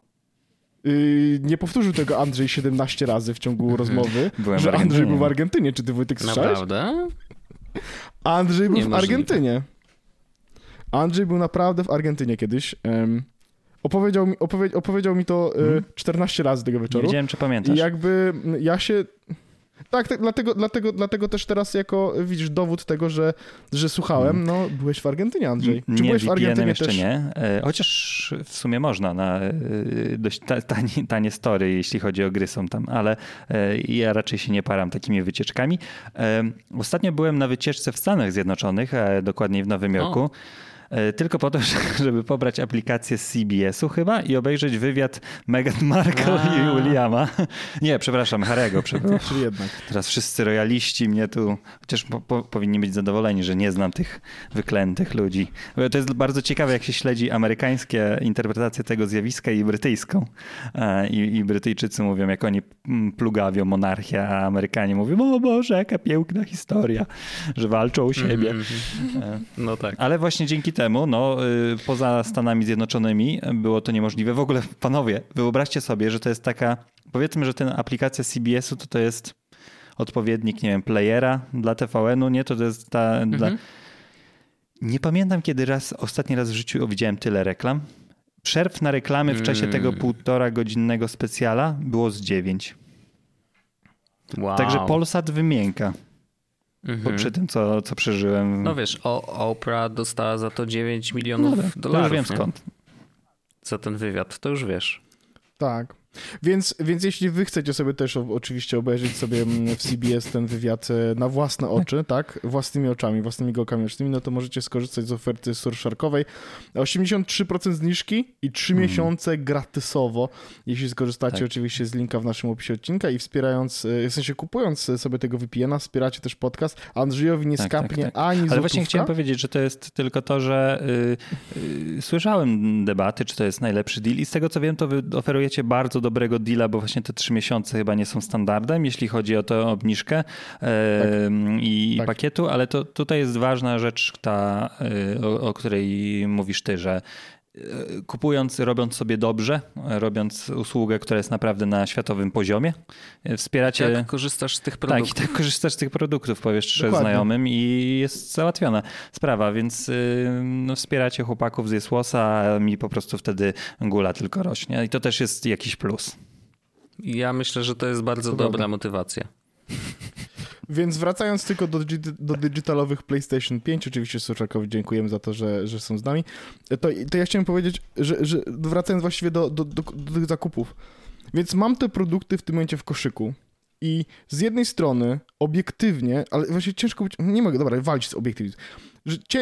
S1: yy, nie powtórzył tego Andrzej 17 razy w ciągu rozmowy,
S2: Byłem
S1: że Andrzej był w Argentynie. Czy ty Wojtek słyszałeś?
S3: Naprawdę?
S1: Andrzej był w. Argentynie. Andrzej był naprawdę w Argentynie kiedyś. Em, opowiedział, mi, opowie, opowiedział mi to e,
S2: Mhm.
S1: 14 razy tego
S2: Nie
S1: wieczoru.
S2: wiedziałem, czy
S1: I
S2: pamiętasz.
S1: jakby m, ja się. Tak, tak dlatego, dlatego, dlatego też teraz jako, widzisz, dowód tego, że, że słuchałem, no byłeś w Argentynie, Andrzej. Czy
S2: nie,
S1: byłeś w Argentynie
S2: jeszcze
S1: też?
S2: nie, e, chociaż w sumie można na e, dość ta- tanie, tanie story, jeśli chodzi o gry są tam, ale ja raczej się nie param takimi wycieczkami. Ostatnio byłem na wycieczce w Stanach Zjednoczonych, dokładniej w Nowym Jorku. e, tylko po to, *laughs* żeby pobrać aplikację z CBS-u chyba i obejrzeć wywiad Meghan Markle
S3: A.
S2: i Williama. *laughs* Nie, przepraszam, Harego.
S1: No, czyli jednak.
S2: Teraz wszyscy royaliści mnie tu, chociaż po, po, powinni być zadowoleni, że nie znam tych wyklętych ludzi. Bo To jest bardzo ciekawe, jak się śledzi amerykańskie interpretacje tego zjawiska i brytyjską. E, I, I Brytyjczycy mówią, jak oni mm, plugawią monarchię, a Amerykanie mówią, o Boże, jaka piękna historia, że walczą o siebie. E,
S3: No tak.
S2: ale właśnie dzięki temu, no, y, poza Stanami Zjednoczonymi było to niemożliwe. W ogóle, panowie, wyobraźcie sobie, że to jest taka, powiedzmy, że ten aplikacja CBS-u to, to jest odpowiednik, nie wiem, playera dla TVN-u, nie? To, to jest ta... Dla... Nie pamiętam, kiedy raz, ostatni raz w życiu widziałem tyle reklam. Przerw na reklamy w czasie tego
S3: Mm.
S2: półtora godzinnego specjala było z dziewięć.
S3: Wow.
S2: Także Polsat wymięka
S3: Mhm.
S2: przy tym, co, co przeżyłem.
S3: No wiesz, o, Oprah dostała za to 9 milionów
S2: No, to
S3: dolarów.
S2: już wiem
S3: nie?
S2: skąd.
S3: Za ten wywiad, to już wiesz.
S1: Tak. Więc, więc jeśli wy chcecie sobie też oczywiście obejrzeć sobie mm, w CBS ten wywiad e, na własne oczy, *laughs* tak, własnymi oczami, własnymi gałkami ocznymi, no to możecie skorzystać z oferty Surfsharkowej. 83% zniżki i 3 miesiące gratysowo, jeśli skorzystacie
S2: Tak.
S1: oczywiście z linka w naszym opisie odcinka i wspierając, e, w sensie kupując sobie tego VPN-a, wspieracie też podcast. Andrzejowi nie
S2: Tak, tak,
S1: skapnie
S2: tak.
S1: ani
S2: Ale
S1: złotówka.
S2: właśnie chciałem powiedzieć, że to jest tylko to, że y, y, słyszałem debaty, czy to jest najlepszy deal i z tego co wiem, to wy oferujecie bardzo dobrego deala, bo właśnie te trzy miesiące chyba nie są standardem, jeśli chodzi o tę obniżkę e, i
S1: Tak.
S2: pakietu, ale to tutaj jest ważna rzecz, ta, y, o, o której mówisz ty, że kupując, robiąc sobie dobrze, robiąc usługę, która jest naprawdę na światowym poziomie, y, wspieracie...
S3: Jak korzystasz z tych
S2: Tak,
S3: produktów?
S2: i tak korzystasz z tych produktów, powiesz
S1: Dokładnie.
S2: znajomym i jest załatwiona sprawa, więc y, no, wspieracie chłopaków z Jesłosa, a mi po prostu wtedy gula tylko rośnie i to też jest jakiś plus.
S3: Ja myślę, że to jest bardzo
S1: To
S3: dobra motywacja.
S1: Więc wracając tylko do, do digitalowych PlayStation 5, oczywiście Surczakowi dziękujemy za to, że, że są z nami, to, to ja chciałem powiedzieć, że, że wracając właściwie do, do, do, do tych zakupów. Więc mam te produkty w tym momencie w koszyku i z jednej strony obiektywnie, ale właśnie ciężko być, nie mogę, dobra, walczyć z obiektywizmem,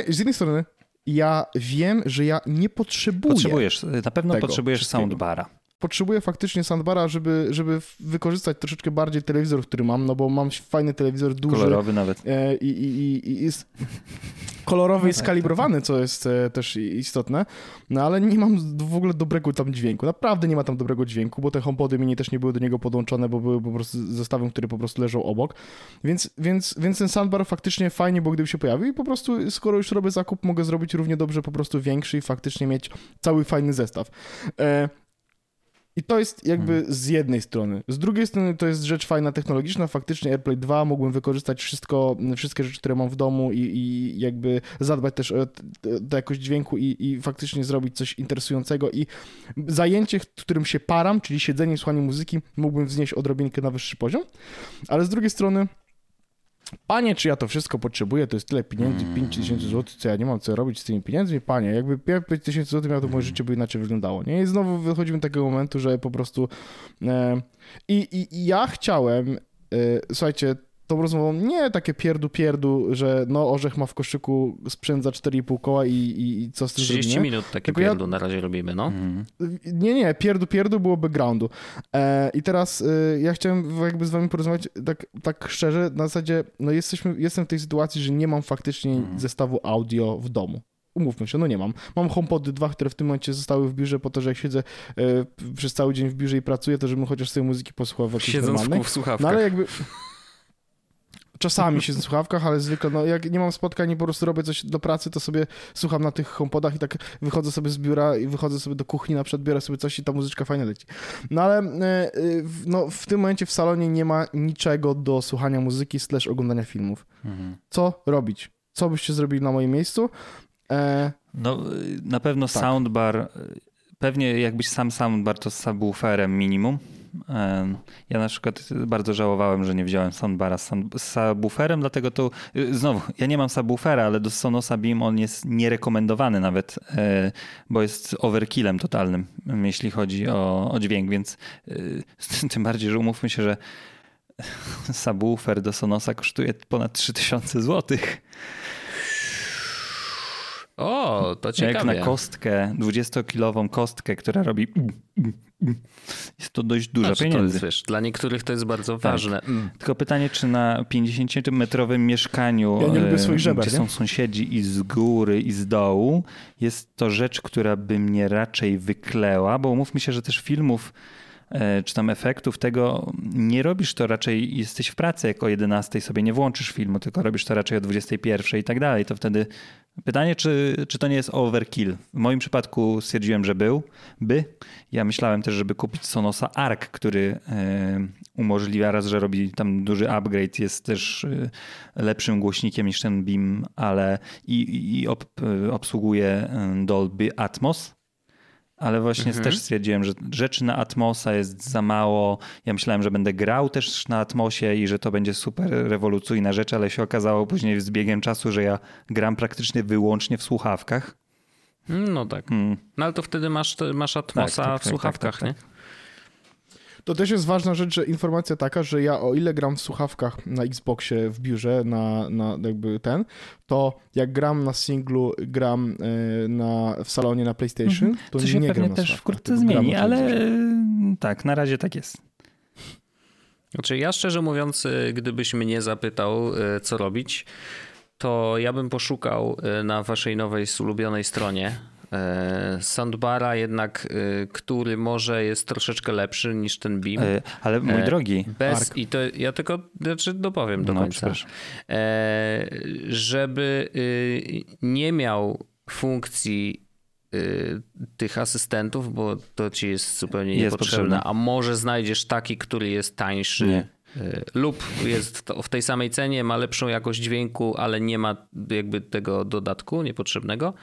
S1: z jednej strony ja wiem, że ja nie potrzebuję
S2: Potrzebujesz, na pewno potrzebujesz soundbara.
S1: Potrzebuję faktycznie soundbara, żeby, żeby wykorzystać troszeczkę bardziej telewizor, który mam, no bo mam fajny telewizor, duży,
S2: Kolorowy nawet.
S1: E, i, i, i- i jest kolorowy i skalibrowany, co jest e, też istotne, no ale nie mam w ogóle dobrego tam dźwięku. Naprawdę nie ma tam dobrego dźwięku, bo te HomePody mini też nie były do niego podłączone, bo były po prostu zestawem, który po prostu leżał obok. Więc, więc, więc ten soundbar faktycznie fajnie, bo gdyby się pojawił i po prostu skoro już robię zakup, mogę zrobić równie dobrze po prostu większy i faktycznie mieć cały fajny zestaw. E, i to jest jakby z jednej strony. Z drugiej strony to jest rzecz fajna, technologiczna. Faktycznie AirPlay 2 mógłbym wykorzystać wszystko, wszystkie rzeczy, które mam w domu i, i jakby zadbać też o t- o jakość dźwięku i, i faktycznie zrobić coś interesującego i zajęcie, którym się param, czyli siedzenie i słuchanie muzyki, mógłbym wznieść odrobinkę na wyższy poziom. Ale z drugiej strony Panie, czy ja to wszystko potrzebuję? To jest tyle pieniędzy, 5 tysięcy złotych, co ja nie mam co robić z tymi pieniędzmi? Panie, jakby 5 tysięcy złotych miał, to moje życie by inaczej wyglądało, nie? I znowu wychodzimy do takiego momentu, że po prostu... E, i, i, I ja chciałem, e, słuchajcie, tą rozmową nie takie pierdu pierdu, że no orzech ma w koszyku sprzęt za 4,5 koła i, i, i co z tym
S3: 30
S1: zrobimy?
S3: minut takie
S1: Tylko ja-
S3: pierdół na razie robimy, no.
S2: Mhm.
S1: Nie, nie, pierdu, pierdu było backgroundu. E, I teraz e, ja chciałem jakby z wami porozmawiać tak, tak szczerze, na zasadzie, no jesteśmy, jestem w tej sytuacji, że nie mam faktycznie zestawu audio w domu. Umówmy się, no nie mam. Mam HomePody 2, które w tym momencie zostały w biurze po to, że jak siedzę e, przez cały dzień w biurze i pracuję, to żebym chociaż sobie muzyki posłuchał w jakiejś
S3: Siedząc w słuchawkach.
S1: No ale jakby... Czasami siedzę w słuchawkach, ale zwykle, no jak nie mam spotkań i po prostu robię coś do pracy, to sobie słucham na tych HomePodach i tak wychodzę sobie z biura i wychodzę sobie do kuchni, na przykład biorę sobie coś i ta muzyczka fajnie leci. No ale e, e, w- no, w tym momencie w salonie nie ma niczego do słuchania muzyki slash oglądania filmów.
S2: Mhm.
S1: Co robić? Co byście zrobili na moim miejscu? E,
S2: No na pewno
S1: Tak.
S2: soundbar, y, pewnie jakbyś sam soundbar to z subwooferem minimum. Ja na przykład bardzo żałowałem, że nie wziąłem soundbara z subwooferem, dlatego to y, znowu, ja nie mam subwoofera, ale do Sonosa Beam on jest nierekomendowany nawet, e, bo jest overkillem totalnym, jeśli chodzi o, o dźwięk, więc y, *laughs* tym bardziej, że umówmy się, że *laughs* subwoofer do Sonosa kosztuje ponad 3000 złotych.
S3: O, to
S2: Jak
S3: ciekawe.
S2: na kostkę, 20-kilową kostkę, która robi. Jest to dość dużo
S3: Znaczy, to
S2: pieniędzy.
S3: jest, wiesz, dla niektórych to jest bardzo ważne. Mm.
S2: Tylko pytanie, czy na 50-metrowym mieszkaniu,
S1: Ja nie lubię
S2: e,
S1: swoich żeber,
S2: gdzie
S1: nie?
S2: są sąsiedzi i z góry, i z dołu, jest to rzecz, która by mnie raczej wykleła, bo umówmy się, że też filmów czy tam efektów tego nie robisz to raczej, jesteś w pracy jak o 11 sobie nie włączysz filmu, tylko robisz to raczej o 21 i tak dalej. To wtedy pytanie, czy, czy to nie jest overkill? W moim przypadku stwierdziłem, że był, by. Ja myślałem też, żeby kupić Sonosa Arc, który e, umożliwia raz, że robi tam duży upgrade, jest też e, lepszym głośnikiem niż ten Beam, ale i, i ob, e, obsługuje e, Dolby Atmos. Ale właśnie
S3: Mhm.
S2: też stwierdziłem, że rzeczy na Atmosa jest za mało. Ja myślałem, że będę grał też na Atmosie i że to będzie super rewolucyjna rzecz, ale się okazało później z biegiem czasu, że ja gram praktycznie wyłącznie w słuchawkach.
S3: No tak.
S2: Mm.
S3: No ale to wtedy masz, masz Atmosa
S2: Tak, tak,
S3: w
S2: tak,
S3: słuchawkach,
S2: tak,
S3: nie?
S1: To też jest ważna rzecz, że informacja taka, że ja o ile gram w słuchawkach na Xboxie w biurze, na, na jakby ten, to jak gram na singlu, gram y, na, w salonie na PlayStation, to
S2: Co się
S1: nie
S2: pewnie
S1: gram na
S2: też wkrótce zmieni, ale
S1: oczywiście.
S2: tak, na razie tak jest.
S3: Znaczy ja szczerze mówiąc, y, gdybyś mnie zapytał, co robić, to ja bym poszukał na waszej nowej ulubionej stronie y, soundbara jednak, y, który może jest troszeczkę lepszy niż ten Beam.
S2: E, Ale mój
S3: E,
S2: drogi,
S3: Bez. I to ja tylko znaczy dopowiem do
S2: No,
S3: końca. E, żeby y, nie miał funkcji y, tych asystentów, bo to ci jest zupełnie
S2: Jest
S3: niepotrzebne,
S2: potrzebne.
S3: a może znajdziesz taki, który jest tańszy.
S2: Nie.
S3: Y, Lub jest w tej samej cenie, ma lepszą jakość dźwięku, ale nie ma jakby tego dodatku niepotrzebnego.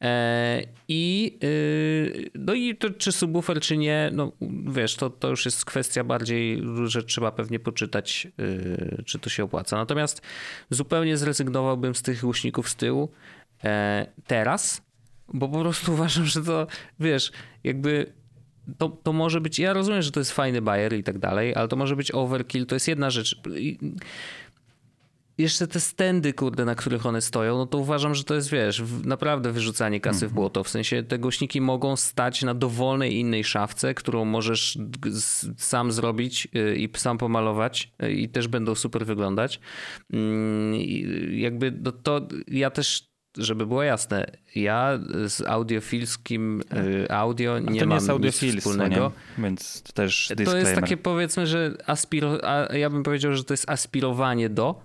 S3: E, I y, no i to, czy subwoofer, czy nie, no wiesz, to, to już jest kwestia bardziej, że trzeba pewnie poczytać, y, czy to się opłaca. Natomiast zupełnie zrezygnowałbym z tych głośników z tyłu teraz, bo po prostu *laughs* uważam, że to, wiesz, jakby to, to może być, ja rozumiem, że to jest fajny bajer i tak dalej, ale to może być overkill, to jest jedna rzecz. I jeszcze te stędy, kurde, na których one stoją, no to uważam, że to jest, wiesz, naprawdę wyrzucanie kasy w błoto. W sensie te głośniki mogą stać na dowolnej innej szafce, którą możesz sam zrobić y, i sam pomalować y, i też będą super wyglądać. Mm, i Jakby no to ja też żeby było jasne, ja z audiofilskim y, audio nie
S2: to nie
S3: mam
S2: jest
S3: nic wspólnego.
S2: nie? więc to też
S3: To
S2: disclaimer.
S3: jest takie powiedzmy, że aspiro, ja bym powiedział, że to jest aspirowanie do.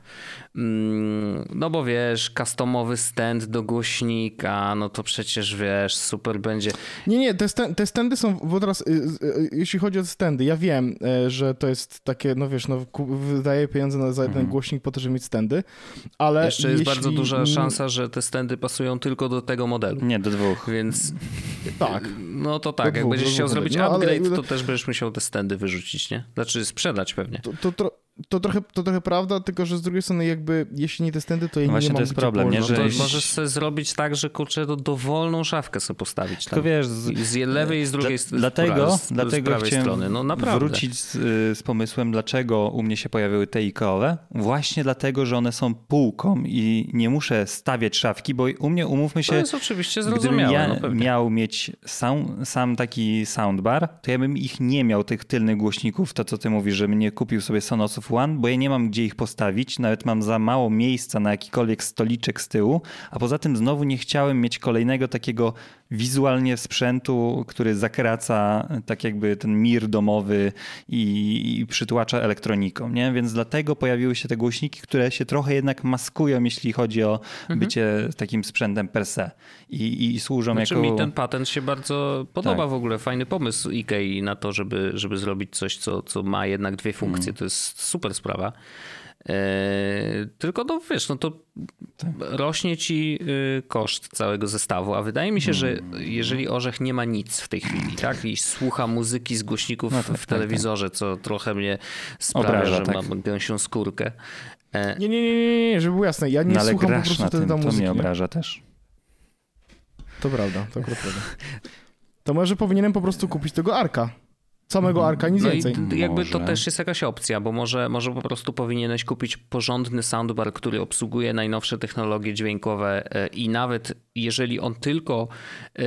S3: Mm, No bo wiesz, customowy stand do głośnika, no to przecież wiesz, super będzie.
S1: Nie, nie, te, sten- te stędy są, bo teraz, y, y, jeśli chodzi o stędy, ja wiem, e, że to jest takie, no wiesz, no wydaję pieniądze na, za jeden
S2: Mhm.
S1: głośnik po to, żeby mieć stędy, ale
S3: Jeszcze jest
S1: jeśli...
S3: bardzo duża szansa, że te standy pasują tylko do tego modelu.
S2: Nie, do dwóch.
S3: Więc
S1: Tak.
S3: no to
S1: Do
S3: tak, jak
S1: dwóch,
S3: będziesz chciał zrobić.
S1: No, ale-
S3: upgrade, to też będziesz musiał te standy wyrzucić, nie? Znaczy sprzedać pewnie.
S1: To, to, tro, to, trochę, to trochę prawda, tylko że z drugiej strony jakby, jeśli nie te stędy, to ja
S2: No
S1: nie
S2: właśnie
S1: mam
S2: to jest problem, nie? Że
S3: możesz sobie zrobić tak, że kurczę, to dowolną szafkę sobie postawić.
S2: Tylko
S3: Tam.
S2: wiesz, z,
S3: z lewej i z drugiej strony.
S2: Dlatego,
S3: z, z
S2: dlatego chciałem
S3: strony. No naprawdę.
S2: wrócić z, y, z pomysłem, dlaczego u mnie się pojawiły te IKEA-owe. Właśnie dlatego, że one są półką i nie muszę stawiać szafki, bo u mnie, umówmy się,
S3: To jest oczywiście
S2: gdybym
S3: zrozumiałe.
S2: ja
S3: no
S2: miał mieć sam, sam taki soundbar, to ja bym ich nie miał, tych tylnych głośników, to co ty mówisz, żebym nie kupił sobie Sonosów One, bo ja nie mam gdzie ich postawić, nawet mam za mało miejsca na jakikolwiek stoliczek z tyłu, a poza tym znowu nie chciałem mieć kolejnego takiego wizualnie sprzętu, który zakraca tak jakby ten mir domowy i, i przytłacza elektroniką, nie? Więc dlatego pojawiły się te głośniki, które się trochę jednak maskują, jeśli chodzi o
S3: Mhm.
S2: bycie takim sprzętem per se i, i służą
S3: Znaczy
S2: jako...
S3: mi ten patent się bardzo podoba
S2: Tak.
S3: w ogóle. Fajny pomysł Ikei na to, żeby, żeby zrobić coś, co, co ma jednak dwie funkcje.
S2: Mm.
S3: To jest super sprawa. Eee, tylko no wiesz, no to
S2: Tak.
S3: rośnie ci y, koszt całego zestawu, a wydaje mi się, że
S2: Mm.
S3: jeżeli Orzech nie ma nic w tej chwili, tak? I słucha muzyki z głośników
S2: No tak,
S3: w
S2: tak,
S3: telewizorze, co trochę mnie sprawia,
S2: Obraża,
S3: że
S2: tak.
S3: mam gęsią skórkę. E,
S1: Nie, nie, nie, nie, nie, żeby było jasne, ja nie
S2: no ale
S1: słucham po prostu
S2: na
S1: wtedy
S2: tym,
S1: na
S2: to
S1: muzyki.
S2: mnie
S1: nie?
S2: obraża też.
S1: To prawda, to prawda. To może powinienem po prostu kupić tego Arka. Samego
S2: Mhm.
S1: arka, nic
S3: No
S1: więcej.
S3: i jakby to
S2: Może.
S3: też jest jakaś opcja, bo może, może po prostu powinieneś kupić porządny soundbar, który obsługuje najnowsze technologie dźwiękowe e, i nawet jeżeli on tylko, e,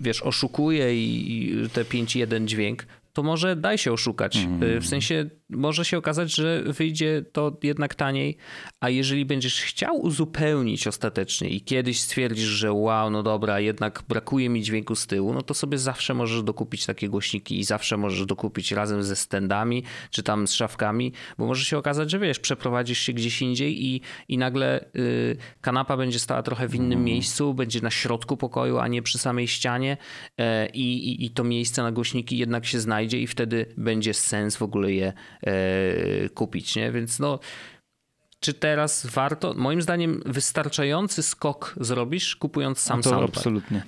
S3: wiesz, oszukuje i te 5.1 dźwięk, to może daj się oszukać. E, W sensie może się okazać, że wyjdzie to jednak taniej, a jeżeli będziesz chciał uzupełnić ostatecznie i kiedyś stwierdzisz, że wow, no dobra, jednak brakuje mi dźwięku z tyłu, no to sobie zawsze możesz dokupić takie głośniki i zawsze możesz dokupić razem ze stendami czy tam z szafkami, bo może się okazać, że wiesz, przeprowadzisz się gdzieś indziej i, i nagle y, kanapa będzie stała trochę w innym miejscu, będzie na środku pokoju, a nie przy samej ścianie e, i, i, to miejsce na głośniki jednak się znajdzie i wtedy będzie sens w ogóle je kupić, nie? Więc no czy teraz warto? Moim zdaniem wystarczający skok zrobisz kupując sam
S2: No to
S3: soundbar.
S2: absolutnie.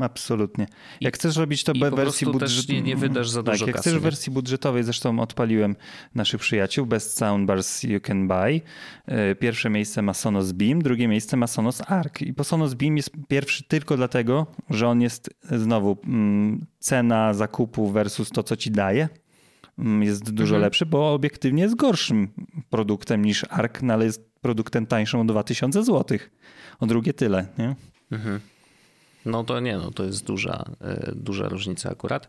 S2: Absolutnie. Jak chcesz robić to
S3: i po
S2: wersji budżetowej.
S3: nie- nie wydasz za dużo
S2: tak, jak
S3: kasy,
S2: chcesz
S3: nie?
S2: w wersji budżetowej, zresztą odpaliłem naszych przyjaciół, Best Soundbars You Can Buy. E, Pierwsze miejsce ma Sonos Beam, drugie miejsce ma Sonos Arc. I po Sonos Beam jest pierwszy tylko dlatego, że on jest e, znowu mm, cena zakupu versus to, co ci daje. Mm, Jest dużo
S3: Mhm.
S2: lepszy, bo obiektywnie jest gorszym produktem niż Arc, no ale jest produktem tańszym o 2000 zł. O drugie tyle, nie?
S3: No to nie, no to jest duża, e, duża różnica akurat.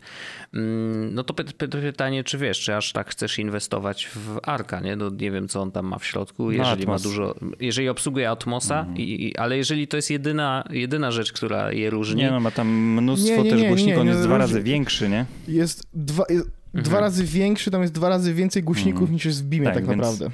S3: Mm, No to py- py- pytanie, czy wiesz, czy aż tak chcesz inwestować w Arka, nie? No nie wiem, co on tam ma w środku, jeżeli ma
S2: Atmos.
S3: dużo, jeżeli obsługuje Atmosa, i, i, ale jeżeli to jest jedyna, jedyna rzecz, która je różni,
S2: Nie no, ma tam mnóstwo
S1: Nie, nie,
S2: też
S1: nie,
S2: głośników,
S1: nie,
S2: on jest
S1: nie,
S2: dwa razy większy, nie?
S1: Jest dwa, jest
S3: Mhm.
S1: dwa razy większy, tam jest dwa razy więcej głośników niż jest w Beamie
S2: Tak,
S1: tak,
S2: więc-
S1: naprawdę.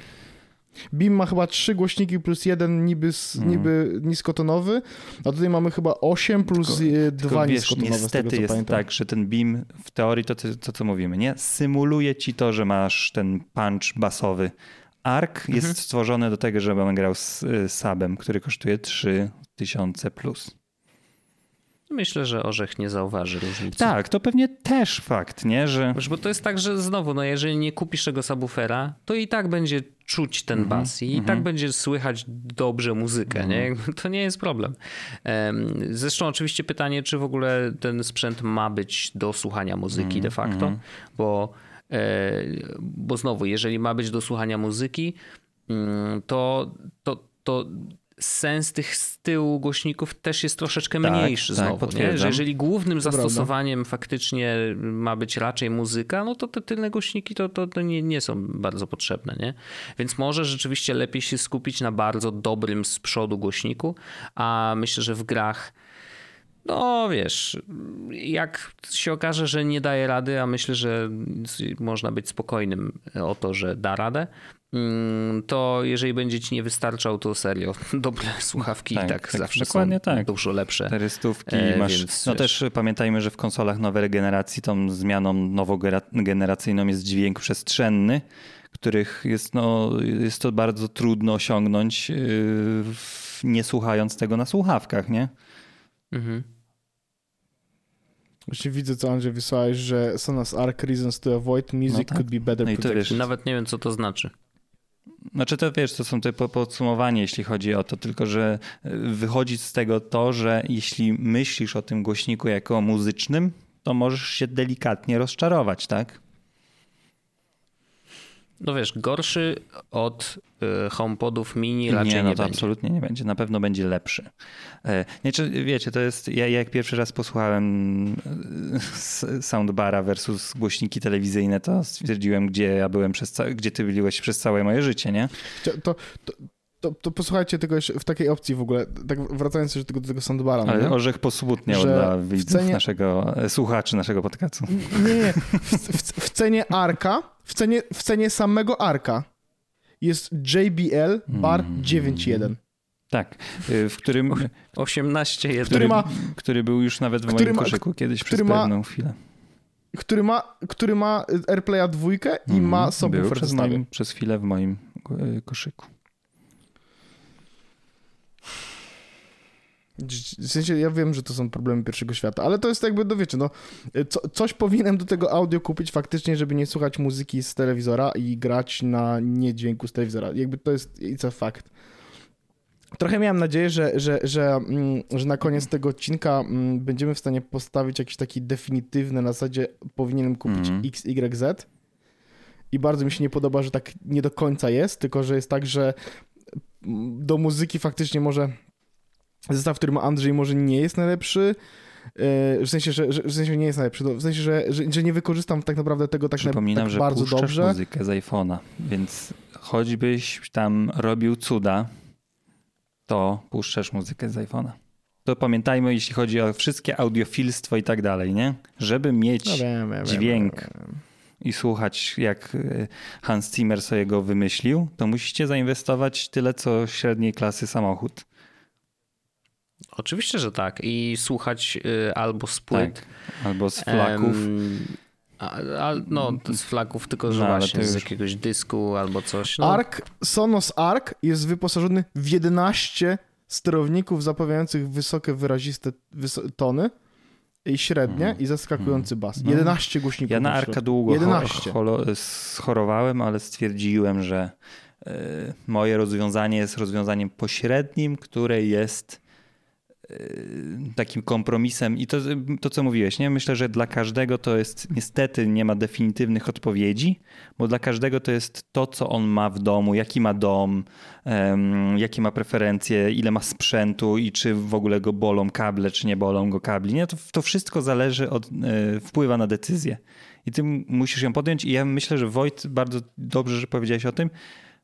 S1: Beam ma chyba trzy głośniki plus jeden niby,
S2: Mhm.
S1: niby niskotonowy, a tutaj mamy chyba osiem plus
S2: Tylko-
S1: e,
S2: Tylko
S1: dwa
S2: wiesz,
S1: niskotonowe z tego
S2: niestety
S1: co
S2: jest
S1: pamiętam.
S2: tak, że ten beam w teorii to, to, co mówimy, nie? Symuluje ci to, że masz ten punch basowy. Arc
S1: Mhm.
S2: jest stworzony do tego, żebym grał z y, subem, który kosztuje 3000 plus.
S3: Myślę, że Orzech nie zauważy różnicy.
S2: Tak, to pewnie też fakt, nie? Że
S3: Bo to jest tak, że znowu, no jeżeli nie kupisz tego subwoofera, to i tak będzie czuć ten
S2: Mhm,
S3: bas i, i tak będzie słychać dobrze muzykę, nie? Jakby To nie jest problem. Em, Zresztą oczywiście pytanie, czy w ogóle ten sprzęt ma być do słuchania muzyki
S2: Mhm,
S3: de facto, bo, e, bo znowu, jeżeli ma być do słuchania muzyki, mm, to, to, to sens tych z tyłu głośników też jest troszeczkę
S2: Tak,
S3: mniejszy
S2: tak,
S3: znowu. nie? Że jeżeli głównym zastosowaniem faktycznie ma być raczej muzyka, no to te tylne głośniki to, to, to nie, nie są bardzo potrzebne, nie? Więc może rzeczywiście lepiej się skupić na bardzo dobrym z przodu głośniku, a myślę, że w grach no wiesz, jak się okaże, że nie daje rady, a myślę, że można być spokojnym o to, że da radę, to jeżeli będzie ci nie wystarczał, to serio, *laughs* dobre słuchawki
S2: Tak,
S3: i tak,
S2: tak,
S3: zawsze
S2: dokładnie
S3: są
S2: tak.
S3: dużo lepsze.
S2: cztery stówki
S3: E,
S2: masz.
S3: więc
S2: no
S3: wiesz.
S2: też pamiętajmy, że w konsolach nowej generacji tą zmianą nowogeneracyjną jest dźwięk przestrzenny, których jest, no, jest to bardzo trudno osiągnąć, yy, w- nie słuchając tego na słuchawkach, nie?
S3: Mhm.
S1: Właśnie widzę, co Andrzej wysłałeś, że Sonos Arc Reasons to Avoid Music
S2: No tak.
S1: could be better
S2: No i to
S1: protected.
S2: wiesz,
S3: Nawet nie wiem, co to znaczy.
S2: Znaczy to wiesz, to są te po- podsumowanie, jeśli chodzi o to, tylko że y, wychodzi z tego to, że jeśli myślisz o tym głośniku jako muzycznym, to możesz się delikatnie rozczarować, tak?
S3: No wiesz, gorszy od y, HomePodów mini raczej
S2: nie,
S3: nie,
S2: no to
S3: będzie.
S2: absolutnie nie będzie. Na pewno będzie lepszy. E, Nie, czy, wiecie, to jest. Ja jak pierwszy raz posłuchałem e, soundbara versus głośniki telewizyjne, to stwierdziłem, gdzie ja byłem przez ca- gdzie ty byłeś przez całe moje życie, nie?
S1: To, to, to, to posłuchajcie tego jeszcze w takiej opcji w ogóle, tak wracając jeszcze do tego, do tego soundbara. no
S2: Ale
S1: nie?
S2: orzech posmutniał dla widzów
S1: cenie-
S2: naszego, e, słuchaczy naszego podcastu.
S1: Nie, nie. W, w, w cenie Arka, w cenie, w cenie samego Arka jest JBL Bar
S2: Mm.
S1: 9.1.
S2: Tak, y, w którym,
S3: 18
S2: który,
S3: który
S1: ma-
S2: który był już nawet w moim
S1: ma-
S2: koszyku kiedyś przez
S1: ma-
S2: pewną chwilę.
S1: który ma, który ma AirPlaya dwójkę i
S2: Mhm,
S1: ma w
S2: przez, moim, przez chwilę w moim y, koszyku.
S1: W sensie ja wiem, że to są problemy pierwszego świata, ale to jest jakby, no wiecie, no, co, coś powinienem do tego audio kupić faktycznie, żeby nie słuchać muzyki z telewizora i grać na niedźwięku z telewizora. Jakby to jest, it's a fact. trochę miałem nadzieję, że, że, że, mm, że na koniec tego odcinka mm, będziemy w stanie postawić jakiś taki definitywny na zasadzie powinienem kupić
S2: Mhm.
S1: X, Y, Z. I bardzo mi się nie podoba, że tak nie do końca jest, tylko że jest tak, że mm, do muzyki faktycznie może zestaw, który ma Andrzej może nie jest najlepszy, yy, w sensie, że, że w sensie nie jest najlepszy, no, w sensie, że, że, że nie wykorzystam tak naprawdę tego tak, na,
S2: Przypominam,
S1: tak
S2: że
S1: bardzo
S2: puszczasz
S1: dobrze.
S2: muzykę z iPhone'a, więc choćbyś tam robił cuda, to puszczasz muzykę z iPhone'a. To pamiętajmy, jeśli chodzi o wszystkie audiofilstwo i tak dalej, nie? Żeby mieć
S1: No wiem, wiem,
S2: dźwięk.
S1: wiem,
S2: i słuchać, jak y, Hans Zimmer sobie go wymyślił, to musicie zainwestować tyle, co średniej klasy samochód.
S3: Oczywiście, że tak. I słuchać y, albo z płyt.
S2: Tak. Albo z flaków.
S3: em, a, a, no, z flaków, tylko że
S2: No,
S3: właśnie z jakiegoś dysku albo coś. No,
S1: Arc, Sonos Arc jest wyposażony w 11 sterowników zapewniających wysokie, wyraziste wys- tony i średnie i zaskakujący bas.
S2: No.
S1: 11 głośników.
S2: Ja na Arka długo
S1: 11.
S2: cho- cholo- schorowałem, ale stwierdziłem, że y, moje rozwiązanie jest rozwiązaniem pośrednim, które jest y, takim kompromisem i to, to co mówiłeś, nie? Myślę, że dla każdego to jest niestety nie ma definitywnych odpowiedzi, bo dla każdego to jest to, co on ma w domu, jaki ma dom, em, jakie ma preferencje, ile ma sprzętu i czy w ogóle go bolą kable, czy nie bolą go kabli. Nie? To, to wszystko zależy od, e, wpływa na decyzję. I ty musisz ją podjąć i ja myślę, że Wojt bardzo dobrze, że powiedziałeś o tym,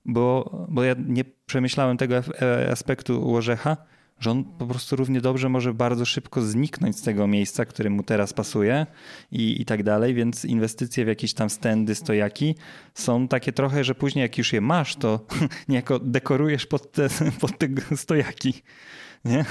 S2: bo, bo ja nie przemyślałem tego e- aspektu Orzecha, że on po prostu równie dobrze może bardzo szybko zniknąć z tego miejsca, które mu teraz pasuje i, i tak dalej, więc inwestycje w jakieś tam stędy, stojaki są takie trochę, że później jak już je masz, to *laughs* niejako dekorujesz pod te, *laughs* pod te stojaki. Nie?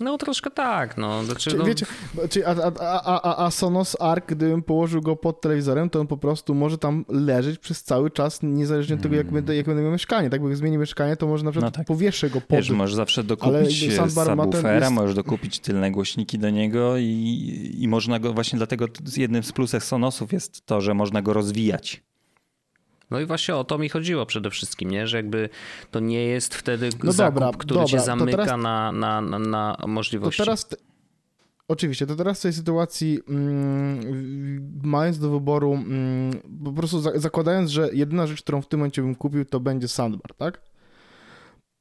S3: No troszkę tak. No. Znaczy,
S1: Czy,
S3: no,
S1: wiecie, czy, a, a, a, a, Sonos Arc, gdybym położył go pod telewizorem, to on po prostu może tam leżeć przez cały czas, niezależnie od tego, jak będę, jak będę miał mieszkanie. Tak, bo jak zmieni mieszkanie, to może na przykład
S2: No tak.
S1: powieszę go pod...
S2: Wiesz, możesz zawsze dokupić e, subwoofera,
S1: jest-
S2: możesz dokupić tylne głośniki do niego i, i można go, właśnie dlatego jednym z plusów Sonosów jest to, że można go rozwijać.
S3: No i właśnie o to mi chodziło przede wszystkim, nie? że jakby to nie jest wtedy
S1: No
S3: zakup,
S1: dobra,
S3: który
S1: dobra,
S3: cię
S1: to
S3: zamyka
S1: teraz-
S3: na, na, na, na
S1: To
S3: możliwości.
S1: teraz... te- Oczywiście, to teraz w tej sytuacji, mm, mając do wyboru, mm, po prostu za, zakładając, że jedyna rzecz, którą w tym momencie bym kupił, to będzie soundbar, tak?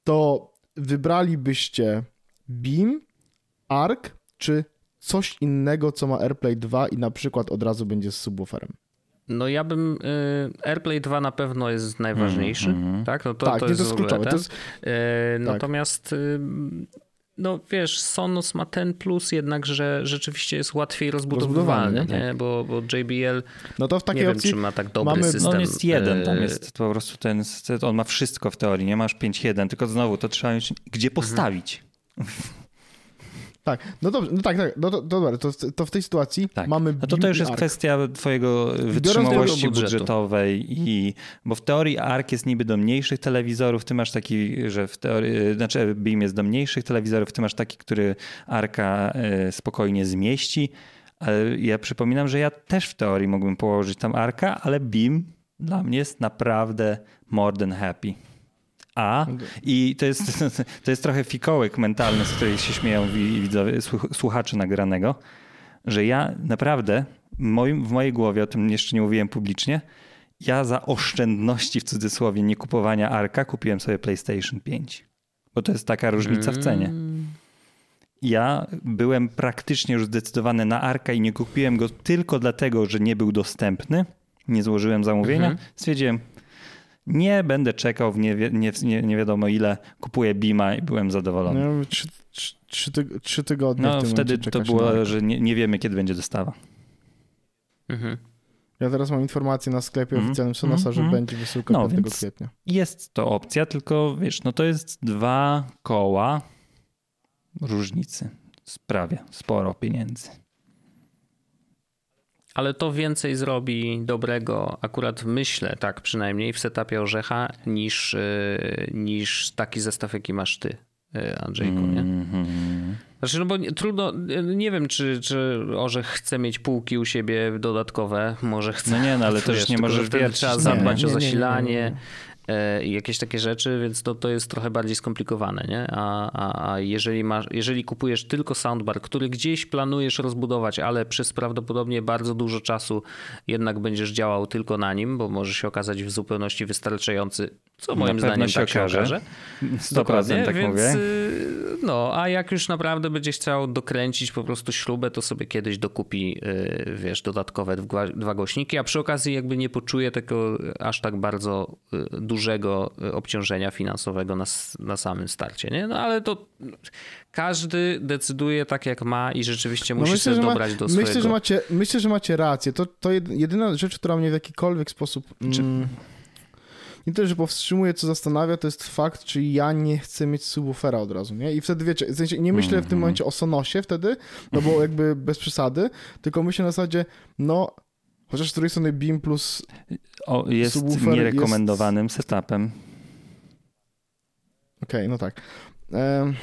S1: To wybralibyście Beam, Arc, czy coś innego, co ma AirPlay 2 i na przykład od razu będzie z subwooferem?
S3: No ja bym... Y, AirPlay 2 na pewno jest najważniejszy,
S2: Mhm.
S3: tak? No to,
S1: tak,
S3: to
S1: nie,
S3: jest,
S1: to jest kluczowe.
S3: ten.
S1: To jest,
S3: E, Natomiast y, no wiesz, Sonos ma ten plus jednak, że rzeczywiście jest łatwiej rozbudowywalny,
S1: Rozbudowalny,
S3: nie? Bo, bo JBL
S1: no to w
S3: nie
S1: takiej
S3: wiem,
S1: opcji...
S3: czy ma tak dobry
S1: mamy- no,
S3: system.
S2: No on jest jeden, tam jest po prostu ten, on ma wszystko w teorii, nie masz 5.1, tylko znowu to trzeba mieć gdzie postawić.
S1: Tak, no dobrze, no tak, tak, no to, dobra, to, to w tej sytuacji
S2: Tak.
S1: mamy
S2: No to to już jest
S1: Arc.
S2: kwestia twojego wytrzymałości budżetowej i bo w teorii ARC jest niby do mniejszych telewizorów, ty masz taki, że w teorii, znaczy Beam jest do mniejszych telewizorów, ty masz taki, który ARCa e, spokojnie zmieści, ale ja przypominam, że ja też w teorii mógłbym położyć tam ARCa, ale Beam dla mnie jest naprawdę more than happy. A i to jest, *laughs* to jest trochę fikołek mentalny, z której się śmieją wi- widzowie, słuch- słuchacze nagranego, że ja naprawdę w, moim, w mojej głowie, o tym jeszcze nie mówiłem publicznie, ja za oszczędności w cudzysłowie nie kupowania Arka kupiłem sobie PlayStation 5. Bo to jest taka różnica w cenie. Ja byłem praktycznie już zdecydowany na Arka i nie kupiłem go tylko dlatego, że nie był dostępny. Nie złożyłem zamówienia. Stwierdziłem, nie będę czekał w nie, nie, nie, nie wiadomo ile, kupuję Bima i byłem zadowolony.
S1: No, trzy, trzy, trzy, tyg- trzy tygodnie
S2: No
S1: w tym
S2: wtedy to było, że nie, nie wiemy kiedy będzie dostawa.
S3: Mhm.
S1: Ja teraz mam informację na sklepie
S2: Mhm.
S1: oficjalnym Sonosa, że
S2: Mhm.
S1: będzie wysyłka
S2: No,
S1: 5
S2: więc-
S1: kwietnia.
S2: Jest to opcja, tylko wiesz, no to jest dwa koła różnicy. Sprawia sporo pieniędzy.
S3: Ale to więcej zrobi dobrego, akurat myślę, tak przynajmniej w setupie orzecha, niż, y, niż taki zestaw, jaki masz ty, y, Andrzejku, nie?
S2: Mhm.
S3: Znaczy, no bo nie, trudno, nie wiem, czy, czy Orzech chce mieć półki u siebie dodatkowe, może chce.
S2: No nie, no ale
S3: to *laughs*
S2: też
S3: wiesz,
S2: nie
S3: tylko, że
S2: możesz
S3: wtedy
S2: wiercić.
S3: Trzeba zadbać
S1: nie,
S3: o
S1: nie, nie, nie,
S3: zasilanie. E, i jakieś takie rzeczy, więc to, to jest trochę bardziej skomplikowane, nie? A, a, a jeżeli, masz, jeżeli kupujesz tylko soundbar, który gdzieś planujesz rozbudować, ale przez prawdopodobnie bardzo dużo czasu jednak będziesz działał tylko na nim, bo może się okazać w zupełności wystarczający, co moim
S2: Na
S3: zdaniem
S2: się
S3: tak się
S2: okaże.
S3: okaże.
S2: 100%
S3: Dokładnie,
S2: tak
S3: więc,
S2: mówię.
S3: y, No, a jak już naprawdę będziesz chciał dokręcić po prostu śrubę, to sobie kiedyś dokupi, y, wiesz, dodatkowe dwa, głośniki, a przy okazji jakby nie poczuje tego aż tak bardzo y, dużego y, obciążenia finansowego na, na samym starcie, nie? No ale to każdy decyduje tak jak ma i rzeczywiście
S1: No
S3: musi
S1: myślę,
S3: sobie
S1: że ma-
S3: dobrać do swojego...
S1: Myślę, że macie, myślę, że macie rację. To, to jed- jedyna rzecz, która mnie w jakikolwiek sposób. Mm, nie tyle, że powstrzymuje, co zastanawia, to jest fakt, czy ja nie chcę mieć subwoofera od razu, nie? I wtedy wiecie, w sensie nie myślę w tym
S2: Mhm.
S1: momencie o Sonosie wtedy, no bo jakby bez przesady, tylko myślę na zasadzie, no, chociaż z drugiej strony Beam plus
S2: O, jest nierekomendowanym setupem.
S1: Okej, no tak. Hmm,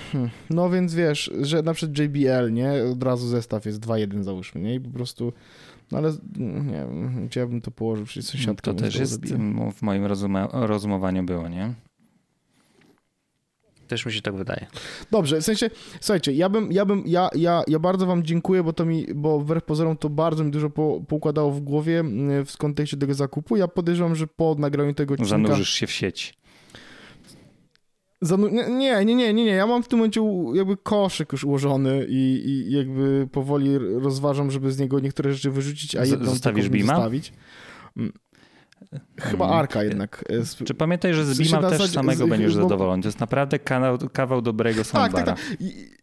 S1: No więc wiesz, że na przykład JBL, nie? Od razu zestaw jest 2.1 załóżmy, nie? I po prostu, no ale mm, nie wiem, gdzie ja bym to położył, przecież sąsiadka
S2: To
S1: bym
S2: też jest
S1: zabiła.
S2: m, w moim rozumowaniu było, nie?
S3: Też mi się tak wydaje.
S1: Dobrze, w sensie, słuchajcie, ja bym, ja bym, ja, ja, ja bardzo wam dziękuję, bo to mi, bo wbrew pozorom to bardzo mi dużo po, poukładało w głowie mm, w kontekście tego zakupu. Ja podejrzewam, że po nagraniu tego odcinka...
S2: Zanurzysz się w sieć.
S1: Zanu... Nie, nie, nie, nie, nie, ja mam w tym momencie jakby koszyk już ułożony i, i jakby powoli rozważam, żeby z niego niektóre rzeczy wyrzucić, a jedną
S2: zostawisz Beama?
S1: zostawić. Chyba
S2: Mm.
S1: Arka jednak. e,
S2: Czy pamiętaj, że z
S1: na
S2: też
S1: zasadzie-
S2: samego
S1: z-
S2: będziesz
S1: bo-
S2: zadowolony. To jest naprawdę kawał, kawał dobrego
S1: Tak,
S2: soundbara.
S1: tak, tak. I-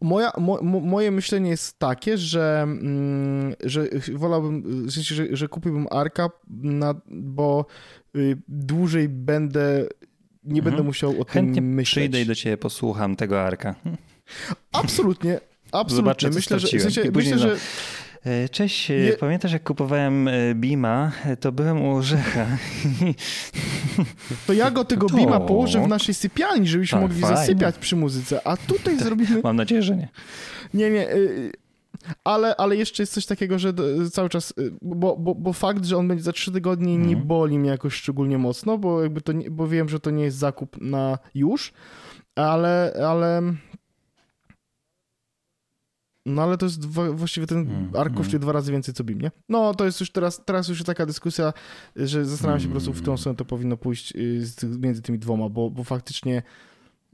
S1: Moja, mo, mo, moje myślenie jest takie, że, mm, że wolałbym, że, że kupiłbym Arka, na, bo y, dłużej będę, nie
S2: Mhm.
S1: będę musiał o
S2: Chętnie
S1: tym myśleć.
S2: przyjdę i do ciebie posłucham tego Arka.
S1: Absolutnie, absolutnie.
S2: Zobaczę,
S1: myślę, że, w sensie, myślę, że
S2: Cześć, e,
S1: Nie-
S2: pamiętasz jak kupowałem e, Bima, E, to byłem u Orzecha.
S1: to ja go tego
S2: To-
S1: Bima położę w naszej sypialni, żebyśmy
S2: Tak,
S1: mogli
S2: fajnie.
S1: zasypiać przy muzyce, a tutaj zrobimy...
S2: Mam nadzieję, że nie.
S1: Nie, nie. y, Ale, ale jeszcze jest coś takiego, że cały czas, y, bo, bo, bo fakt, że on będzie za trzy tygodnie nie
S2: Mhm.
S1: boli mnie jakoś szczególnie mocno, bo jakby to nie, bo wiem, że to nie jest zakup na już, ale, ale no ale to jest właściwie ten
S2: Mhm.
S1: ARK kosztuje dwa razy więcej co BIM, nie? No to jest już teraz, teraz już taka dyskusja, że zastanawiam się po prostu w którą
S2: Mhm.
S1: stronę to powinno pójść y, między tymi dwoma, bo, bo faktycznie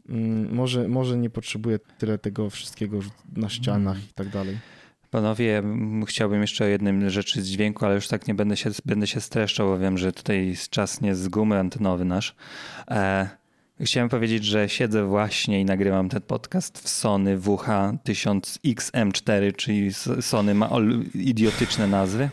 S1: mm, może, może nie potrzebuję tyle tego wszystkiego na ścianach
S2: Mhm.
S1: i tak dalej.
S2: Panowie, chciałbym jeszcze o jednym rzeczy z dźwięku, ale już tak nie będę się, będę się streszczał, bo wiem, że tutaj jest czas nie z gumy antenowy nasz. E, chciałem powiedzieć, że siedzę właśnie i nagrywam ten podcast w Sony WH-1000XM4, czyli Sony ma idiotyczne nazwy.